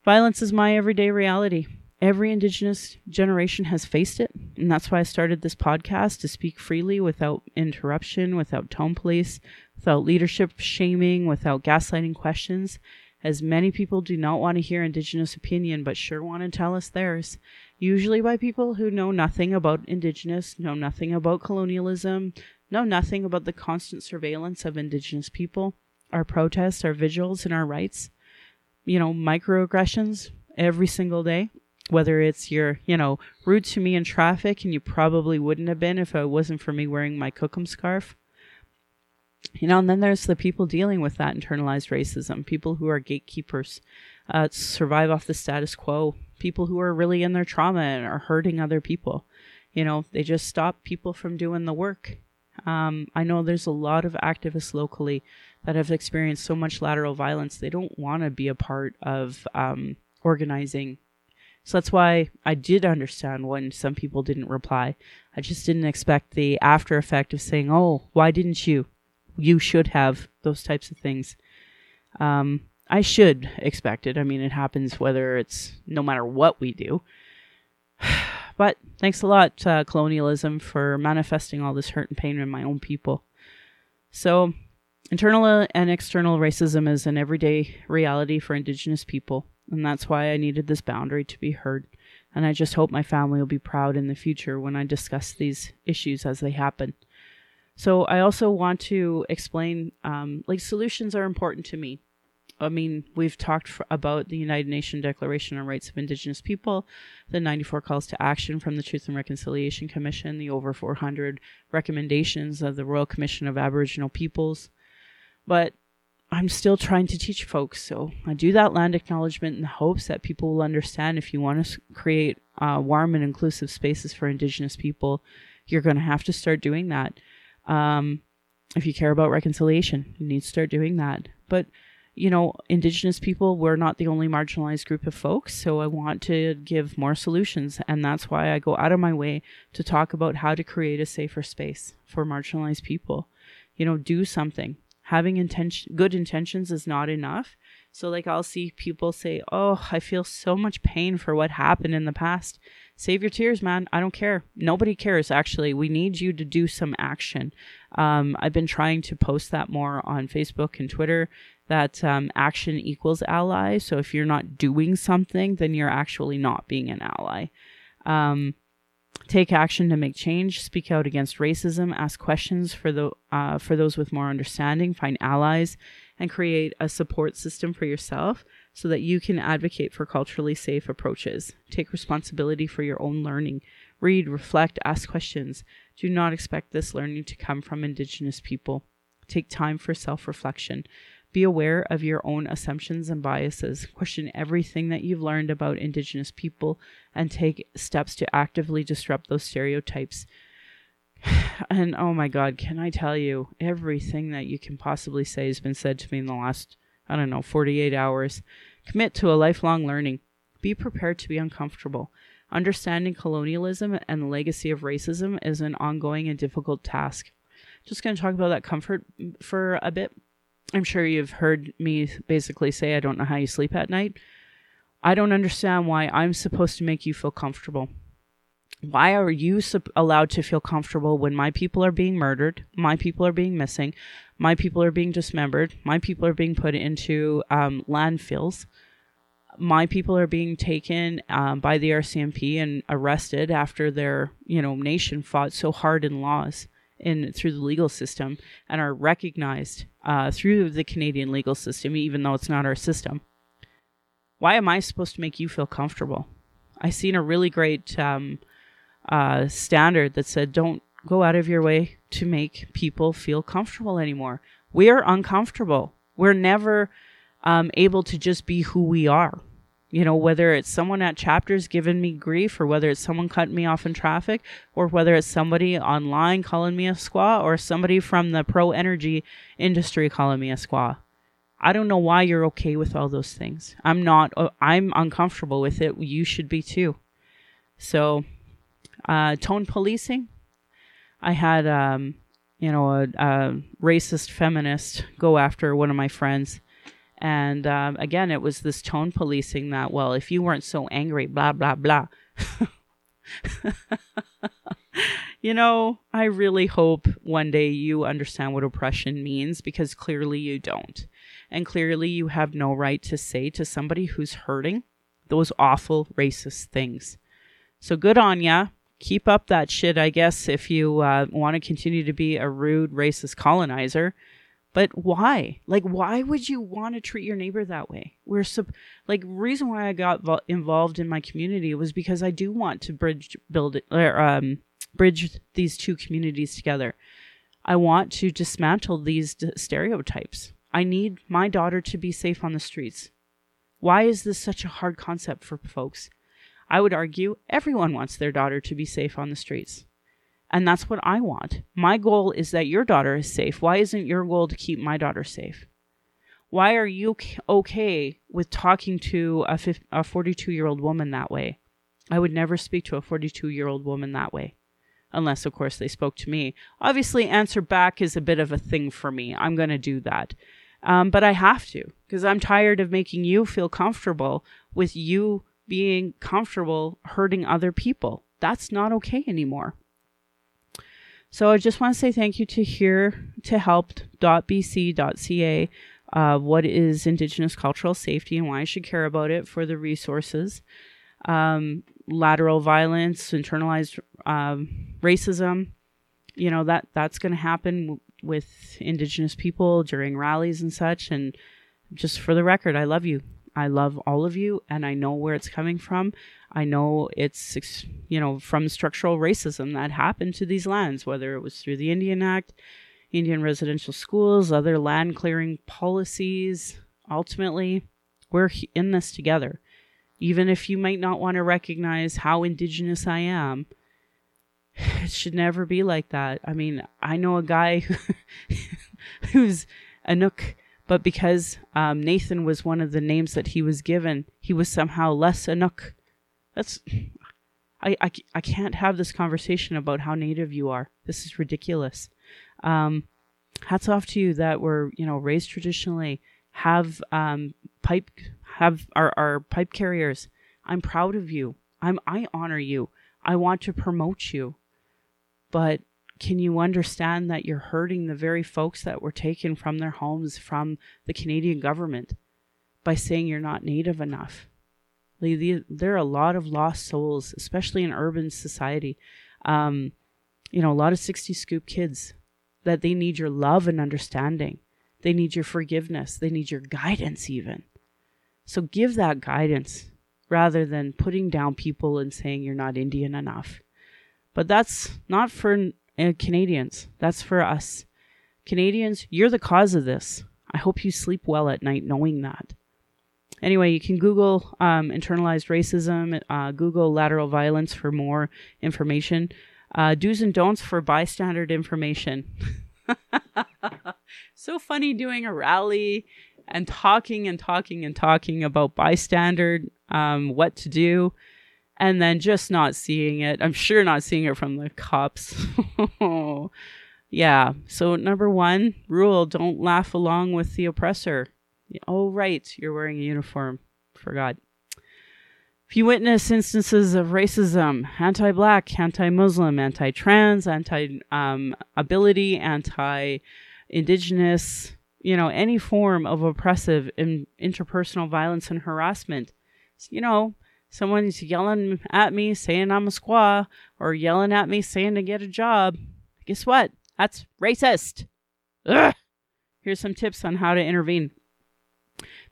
Violence is my everyday reality. Every Indigenous generation has faced it, and that's why I started this podcast to speak freely without interruption, without tone police, without leadership shaming, without gaslighting questions, as many people do not want to hear Indigenous opinion but sure want to tell us theirs, usually by people who know nothing about Indigenous, know nothing about colonialism, know nothing about the constant surveillance of Indigenous people, our protests, our vigils, and our rights. You know, microaggressions every single day. Whether it's your, you know, rude to me in traffic, and you probably wouldn't have been if it wasn't for me wearing my Kokum scarf you know, and then there's the people dealing with that internalized racism, people who are gatekeepers, uh, survive off the status quo, people who are really in their trauma and are hurting other people. You know, they just stop people from doing the work. Um, I know there's a lot of activists locally that have experienced so much lateral violence, they don't want to be a part of um, organizing. So that's why I did understand when some people didn't reply. I just didn't expect the after effect of saying, oh, why didn't you? You should have those types of things. Um, I should expect it. I mean, it happens whether it's no matter what we do. *sighs* but thanks a lot, uh, colonialism, for manifesting all this hurt and pain in my own people. So, internal and external racism is an everyday reality for Indigenous people, and that's why I needed this boundary to be heard. And I just hope my family will be proud in the future when I discuss these issues as they happen. So I also want to explain, um, like solutions are important to me. I mean, we've talked f- about the United Nations Declaration on Rights of Indigenous People, the 94 calls to action from the Truth and Reconciliation Commission, the over 400 recommendations of the Royal Commission of Aboriginal Peoples. But I'm still trying to teach folks. So I do that land acknowledgement in the hopes that people will understand if you want to create uh, warm and inclusive spaces for Indigenous people, you're going to have to start doing that. Um, if you care about reconciliation, you need to start doing that. But you know, Indigenous people, we're not the only marginalized group of folks. So I want to give more solutions. And that's why I go out of my way to talk about how to create a safer space for marginalized people. You know, do something. Having intention, good intentions is not enough. So, like, I'll see people say, Oh, I feel so much pain for what happened in the past. Save your tears, man. I don't care. Nobody cares, actually. We need you to do some action. Um, I've been trying to post that more on Facebook and Twitter that um, action equals ally. So if you're not doing something, then you're actually not being an ally. Um, take action to make change. Speak out against racism. Ask questions for the uh, for those with more understanding. Find allies and create a support system for yourself so that you can advocate for culturally safe approaches. Take responsibility for your own learning. Read, reflect, ask questions. Do not expect this learning to come from Indigenous people. Take time for self reflection. Be aware of your own assumptions and biases. Question everything that you've learned about Indigenous people and take steps to actively disrupt those stereotypes. *sighs* And oh my God, can I tell you, everything that you can possibly say has been said to me in the last I don't know, 48 hours. Commit to a lifelong learning. Be prepared to be uncomfortable. Understanding colonialism and the legacy of racism is an ongoing and difficult task. Just going to talk about that comfort mm, for a bit. I'm sure you've heard me basically say, I don't know how you sleep at night. I don't understand why I'm supposed to make you feel comfortable. Why are you sup- allowed to feel comfortable when my people are being murdered, my people are being missing, my people are being dismembered, my people are being put into um, landfills, my people are being taken um, by the RCMP and arrested after their you know nation fought so hard in laws in through the legal system and are recognized uh, through the Canadian legal system, even though it's not our system. Why am I supposed to make you feel comfortable? I seen a really great um, uh, standard that said, "Don't go out of your way to make people feel comfortable anymore." We are uncomfortable. We're never um, able to just be who we are. You know, whether it's someone at chapters giving me grief, or whether it's someone cutting me off in traffic, or whether it's somebody online calling me a squaw, or somebody from the pro energy industry calling me a squaw. I don't know why you're okay with all those things. I'm not. Uh, I'm uncomfortable with it. You should be too. So, uh, tone policing. I had, um, you know, a, a racist feminist go after one of my friends and um, again, it was this tone policing that, well, if you weren't so angry, blah, blah, blah. *laughs* you know, I really hope one day you understand what oppression means because clearly you don't. And clearly you have no right to say to somebody who's hurting those awful racist things. So good on ya. Keep up that shit, I guess, if you uh, want to continue to be a rude racist colonizer. But why? Like, why would you want to treat your neighbor that way? We're so, like, reason why I got vo- involved in my community was because I do want to bridge, build or, um, bridge these two communities together. I want to dismantle these d- stereotypes. I need my daughter to be safe on the streets. Why is this such a hard concept for folks? I would argue everyone wants their daughter to be safe on the streets. And that's what I want. My goal is that your daughter is safe. Why isn't your goal to keep my daughter safe? Why are you okay with talking to a, a 42 year old woman that way? I would never speak to a 42 year old woman that way. Unless, of course, they spoke to me. Obviously, answer back is a bit of a thing for me. I'm going to do that. Um, but I have to because I'm tired of making you feel comfortable with you being comfortable hurting other people. That's not okay anymore. So I just want to say thank you to here to help.bc.ca. Uh, what is Indigenous cultural safety and why I should care about it for the resources. Um, lateral violence, internalized um, racism, you know that that's going to happen w- with Indigenous people during rallies and such. And just for the record, I love you. I love all of you, and I know where it's coming from. I know it's, you know, from structural racism that happened to these lands, whether it was through the Indian Act, Indian residential schools, other land clearing policies. Ultimately, we're in this together. Even if you might not want to recognize how indigenous I am, it should never be like that. I mean, I know a guy *laughs* who's a nook, but because um, Nathan was one of the names that he was given, he was somehow less a nook that's I, I, I can't have this conversation about how native you are. This is ridiculous. Um, hats off to you that were you know raised traditionally, have um, pipe have our, our pipe carriers. I'm proud of you. I'm I honor you. I want to promote you. But can you understand that you're hurting the very folks that were taken from their homes from the Canadian government by saying you're not native enough? there are a lot of lost souls, especially in urban society. Um, you know, a lot of 60 scoop kids that they need your love and understanding. They need your forgiveness. They need your guidance, even. So give that guidance rather than putting down people and saying you're not Indian enough. But that's not for uh, Canadians, that's for us. Canadians, you're the cause of this. I hope you sleep well at night knowing that anyway, you can Google um, internalized racism, uh, Google lateral violence for more information. Uh, do's and don'ts for bystander information. *laughs* so funny doing a rally and talking and talking and talking about bystander, um, what to do. And then just not seeing it. I'm sure not seeing it from the cops. *laughs* yeah. So, number one rule don't laugh along with the oppressor. Oh, right. You're wearing a uniform. Forgot. If you witness instances of racism, anti black, anti Muslim, anti trans, anti ability, anti indigenous, you know, any form of oppressive in, interpersonal violence and harassment, you know, someone's yelling at me saying I'm a squaw or yelling at me saying to get a job, guess what? That's racist. Ugh. Here's some tips on how to intervene.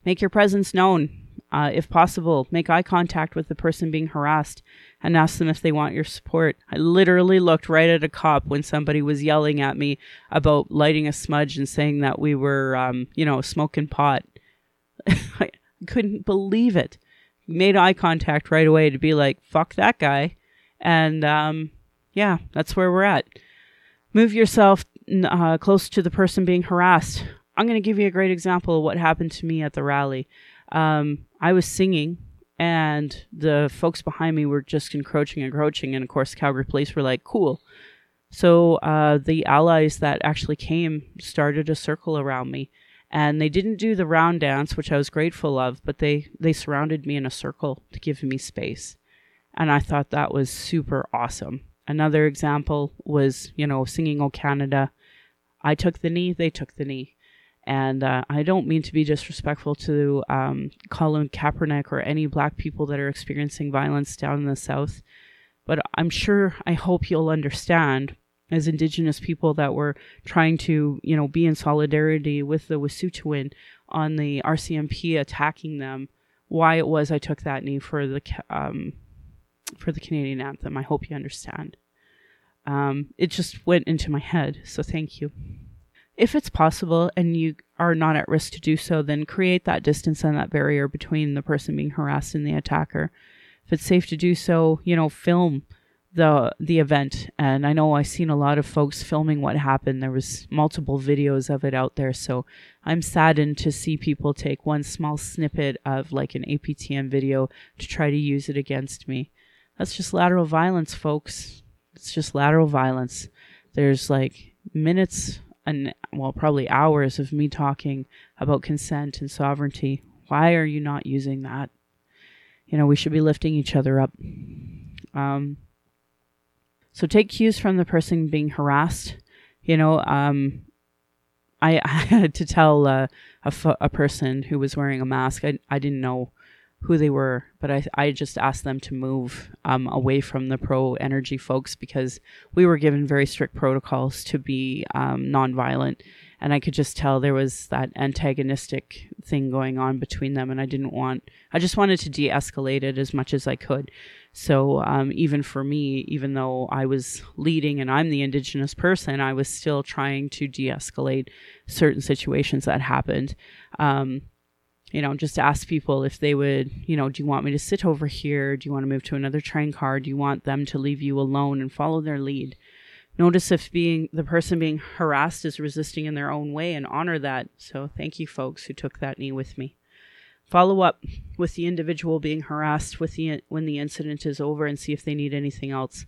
Make your presence known. Uh, if possible, make eye contact with the person being harassed and ask them if they want your support. I literally looked right at a cop when somebody was yelling at me about lighting a smudge and saying that we were, um, you know, smoking pot. *laughs* I couldn't believe it. Made eye contact right away to be like, fuck that guy. And um, yeah, that's where we're at. Move yourself uh, close to the person being harassed. I'm going to give you a great example of what happened to me at the rally um, I was singing and the folks behind me were just encroaching, and encroaching. And of course, Calgary police were like, cool. So uh, the allies that actually came started a circle around me. And they didn't do the round dance, which I was grateful of, but they, they surrounded me in a circle to give me space. And I thought that was super awesome. Another example was, you know, singing O Canada. I took the knee, they took the knee. And uh, I don't mean to be disrespectful to um, Colin Kaepernick or any black people that are experiencing violence down in the South, but I'm sure, I hope you'll understand as Indigenous people that were trying to, you know, be in solidarity with the Wet'suwet'en on the RCMP attacking them, why it was I took that knee for the um, for the Canadian anthem. I hope you understand. Um, it just went into my head, so thank you if it's possible and you are not at risk to do so, then create that distance and that barrier between the person being harassed and the attacker. If it's safe to do so, you know, film the the event. And I know I've seen a lot of folks filming what happened. There was multiple videos of it out there. So I'm saddened to see people take one small snippet of like an APTN video to try to use it against me. That's just lateral violence, folks. It's just lateral violence. There's like minutes and well, probably hours of me talking about consent and sovereignty. Why are you not using that? You know, we should be lifting each other up. Um, so take cues from the person being harassed. You know, um, I, *laughs* I, had to tell uh, a, a person who was wearing a mask. I, I didn't know who they were, but I, I just asked them to move um, away from the pro energy folks because we were given very strict protocols to be um, nonviolent. And I could just tell there was that antagonistic thing going on between them. And I didn't want, I just wanted to de escalate it as much as I could. So um, even for me, even though I was leading and I'm the Indigenous person, I was still trying to de escalate certain situations that happened. Um, you know, just ask people if they would, you know, do you want me to sit over here? Do you want to move to another train car? Do you want them to leave you alone and follow their lead? Notice if being the person being harassed is resisting in their own way and honor that. So thank you folks who took that knee with me. Follow up with the individual being harassed with the when the incident is over and see if they need anything else.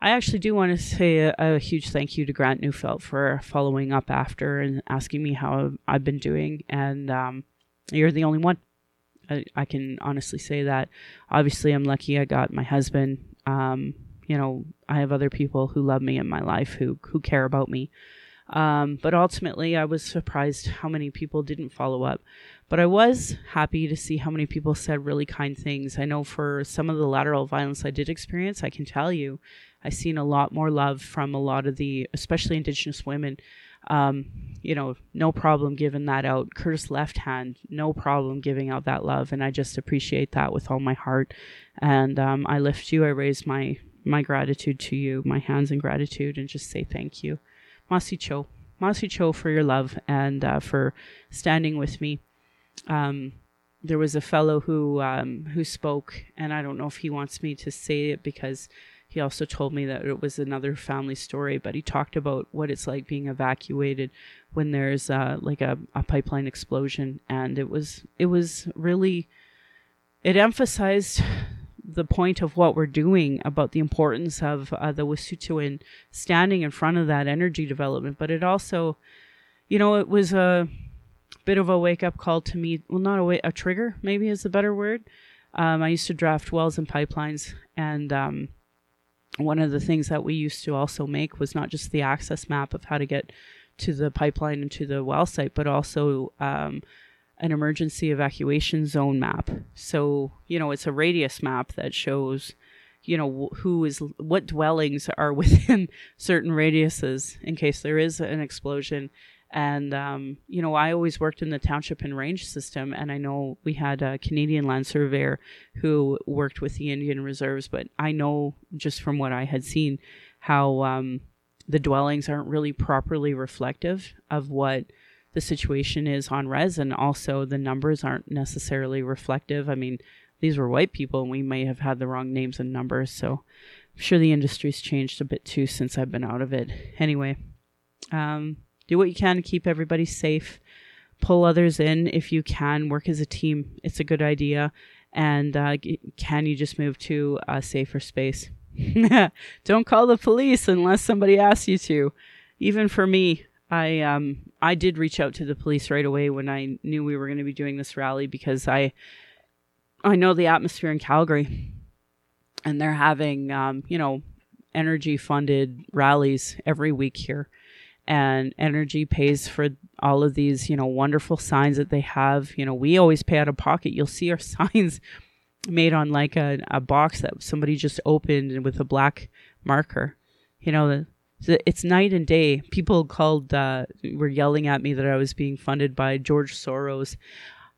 I actually do want to say a, a, huge thank you to Grant Neufeld for following up after and asking me how I've been doing. And um, you're the only one. I, I can honestly say that. Obviously, I'm lucky I got my husband. Um, you know, I have other people who love me in my life who who care about me. Um, but ultimately, I was surprised how many people didn't follow up. But I was happy to see how many people said really kind things. I know for some of the lateral violence I did experience, I can tell you, I've seen a lot more love from a lot of the, especially Indigenous women um, you know, no problem giving that out. Curtis Left Hand, no problem giving out that love, and I just appreciate that with all my heart. And um, I lift you. I raise my my gratitude to you, my hands in gratitude, and just say thank you, Masi Cho, Masi Cho, for your love and uh, for standing with me. Um, there was a fellow who um, who spoke, and I don't know if he wants me to say it because he also told me that it was another family story, but he talked about what it's like being evacuated when there's uh, like a, a pipeline explosion, and it was it was really it emphasized the point of what we're doing about the importance of uh, the Wet'suwet'en standing in front of that energy development. But it also, you know, it was a bit of a wake up call to me. Well, not a way, a trigger maybe is a better word. Um, I used to draft wells and pipelines, and um, one of the things that we used to also make was not just the access map of how to get to the pipeline and to the well site, but also um, an emergency evacuation zone map. So, you know, it's a radius map that shows, you know, who is, what dwellings are *laughs* within certain radiuses in case there is an explosion. And, um, you know, I always worked in the township and range system, and I know we had a Canadian land surveyor who worked with the Indian reserves, but I know just from what I had seen how um, the dwellings aren't really properly reflective of what the situation is on res and also the numbers aren't necessarily reflective. I mean these were white people and we may have had the wrong names and numbers so i'm sure the industry's changed a bit too since i've been out of it. Anyway um, do what you can to keep everybody safe. Pull others in if you can. Work as a team. It's a good idea. And uh, can you just move to a safer space? *laughs* Don't call the police unless somebody asks you to. Even for me I um I did reach out to the police right away when I knew we were going to be doing this rally because I I know the atmosphere in Calgary. And they're having um you know energy funded rallies every week here and energy pays for all of these you know wonderful signs that they have you know we always pay out of pocket you'll see our *laughs* signs made on like a, a box that somebody just opened with a black marker you know it's night and day. People called uh, were yelling at me that I was being funded by George Soros.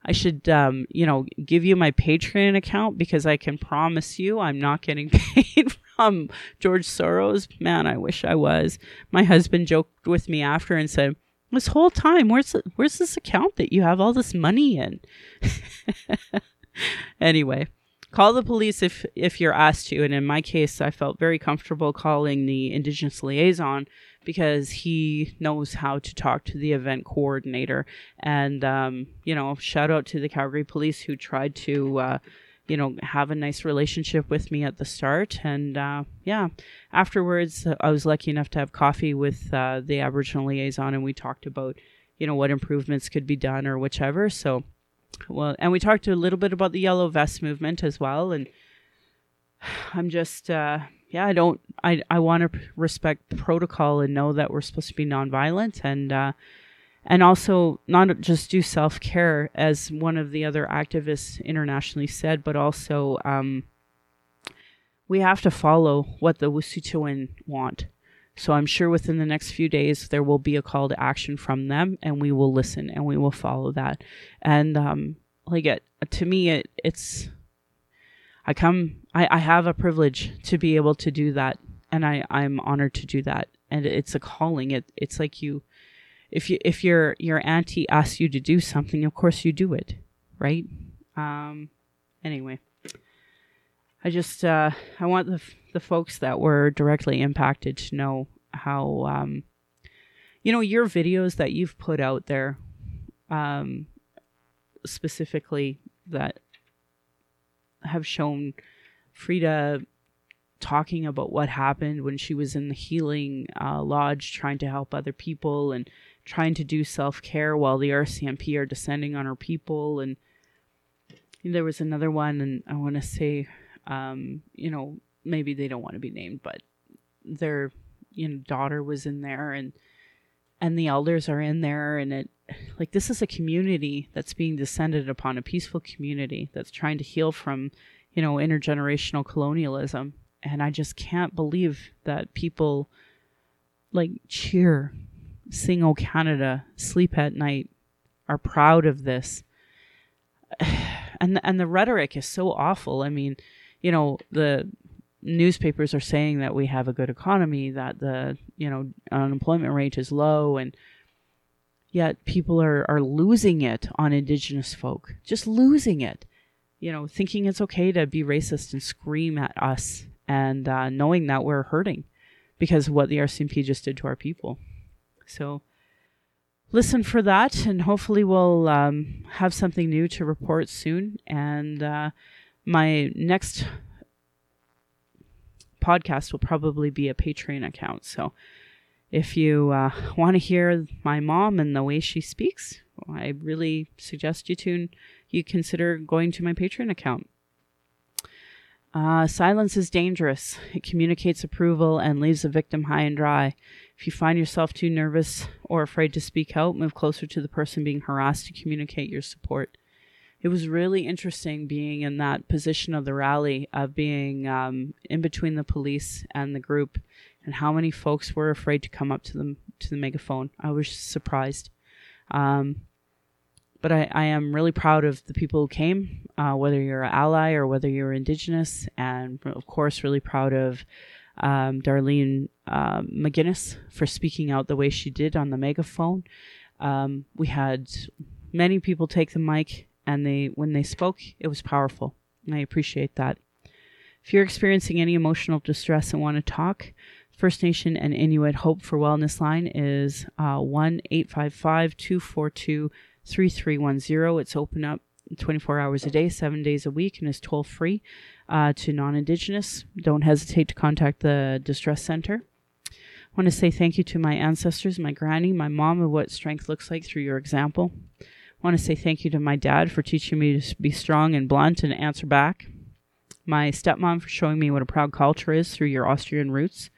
I should, um, you know, give you my Patreon account because I can promise you I'm not getting *laughs* paid from George Soros. Man, I wish I was. My husband joked with me after and said, "This whole time, where's where's this account that you have all this money in?" *laughs* anyway, call the police if if you're asked to and in my case i felt very comfortable calling the indigenous liaison because he knows how to talk to the event coordinator and um, you know shout out to the calgary police who tried to uh, you know have a nice relationship with me at the start. And uh, yeah afterwards i was lucky enough to have coffee with uh, the aboriginal liaison and we talked about you know what improvements could be done or whichever. So well, and we talked a little bit about the yellow vest movement as well. And I'm just, uh, yeah, I don't, I, I want to respect the protocol and know that we're supposed to be nonviolent. And, uh, and also not just do self care, as one of the other activists internationally said, but also um, we have to follow what the Wet'suwet'en want. So I'm sure within the next few days there will be a call to action from them, and we will listen and we will follow that. And um, like it to me, it it's I come I, I have a privilege to be able to do that, and I I'm honored to do that. And it's a calling. It it's like you if you if your your auntie asks you to do something, of course you do it, right? Um, anyway. I just uh, I want the the folks that were directly impacted to know how um, you know your videos that you've put out there um, specifically that have shown Freda talking about what happened when she was in the healing uh, lodge trying to help other people and trying to do self-care while the RCMP are descending on her people. And there was another one and I want to say um, you know, maybe they don't want to be named, but their you know daughter was in there and and the elders are in there and it like this is a community that's being descended upon a peaceful community that's trying to heal from you know intergenerational colonialism. And i just can't believe that people like cheer sing o canada sleep at night are proud of this *sighs* and and the rhetoric is so awful i mean you know, the newspapers are saying that we have a good economy, that the, you know, unemployment rate is low and yet people are, are losing it on indigenous folk, just losing it. You know, thinking it's okay to be racist and scream at us and uh, knowing that we're hurting because of what the RCMP just did to our people. So listen for that, and hopefully we'll um, have something new to report soon. And uh, my next podcast will probably be a Patreon account. So if you uh, want to hear my mom and the way she speaks, I really suggest you tune you consider going to my Patreon account. Uh, silence is dangerous. It communicates approval and leaves the victim high and dry. If you find yourself too nervous or afraid to speak out, move closer to the person being harassed to communicate your support. It was really interesting being in that position of the rally, of being um, in between the police and the group, and how many folks were afraid to come up to them to the megaphone. I was surprised. Um, but I, I am really proud of the people who came, uh, whether you're an ally or whether you're Indigenous, and of course, really proud of um, Darlene uh, McGinnis for speaking out the way she did on the megaphone. Um, we had many people take the mic, and they when they spoke, it was powerful. And I appreciate that. If you're experiencing any emotional distress and want to talk, First Nation and Inuit Hope for Wellness line is uh, 1 855 242 3310. It's open up 24 hours a day, seven days a week, and is toll free uh, to non Indigenous. Don't hesitate to contact the Distress Center. I want to say thank you to my ancestors, my granny, my mom, of what strength looks like through your example. I want to say thank you to my dad for teaching me to be strong and blunt and answer back. My stepmom for showing me what a proud culture is through your Austrian roots.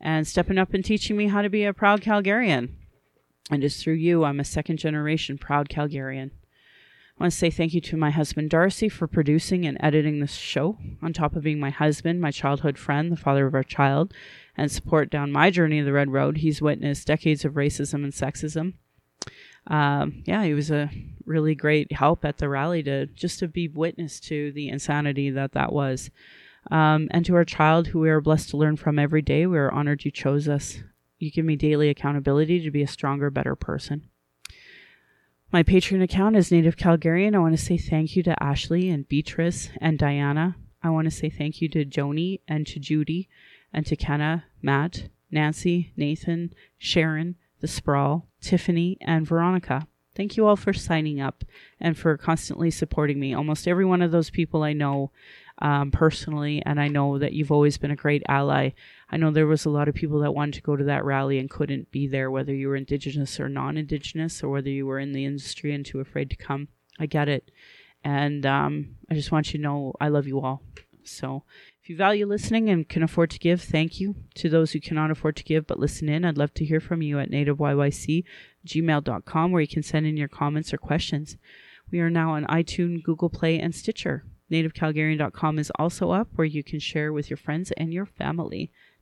And stepping up and teaching me how to be a proud Calgarian. And it's through you I'm a second generation proud Calgarian. I want to say thank you to my husband Darcy for producing and editing this show, on top of being my husband, my childhood friend, the father of our child, and support down my journey of the Red Road. He's witnessed decades of racism and sexism. Um, yeah, he was a really great help at the rally to just to be witness to the insanity that that was. Um, and to our child, who we are blessed to learn from every day, we are honored you chose us you give me daily accountability to be a stronger, better person. My Patreon account is Native Calgarian. I want to say thank you to Ashley and Beatrice and Diana. I want to say thank you to Joni and to Judy and to Kenna, Matt, Nancy, Nathan, Sharon, The Sprawl, Tiffany, and Veronica. Thank you all for signing up and for constantly supporting me. Almost every one of those people I know um, personally, and I know that you've always been a great ally. I know there was a lot of people that wanted to go to that rally and couldn't be there, whether you were Indigenous or non Indigenous, or whether you were in the industry and too afraid to come. I get it. And um, I just want you to know I love you all. So if you value listening and can afford to give, thank you. To those who cannot afford to give but listen in, I'd love to hear from you at nativeyyc gmail.com where you can send in your comments or questions. We are now on iTunes, Google Play, and Stitcher. NativeCalgarian.com is also up where you can share with your friends and your family.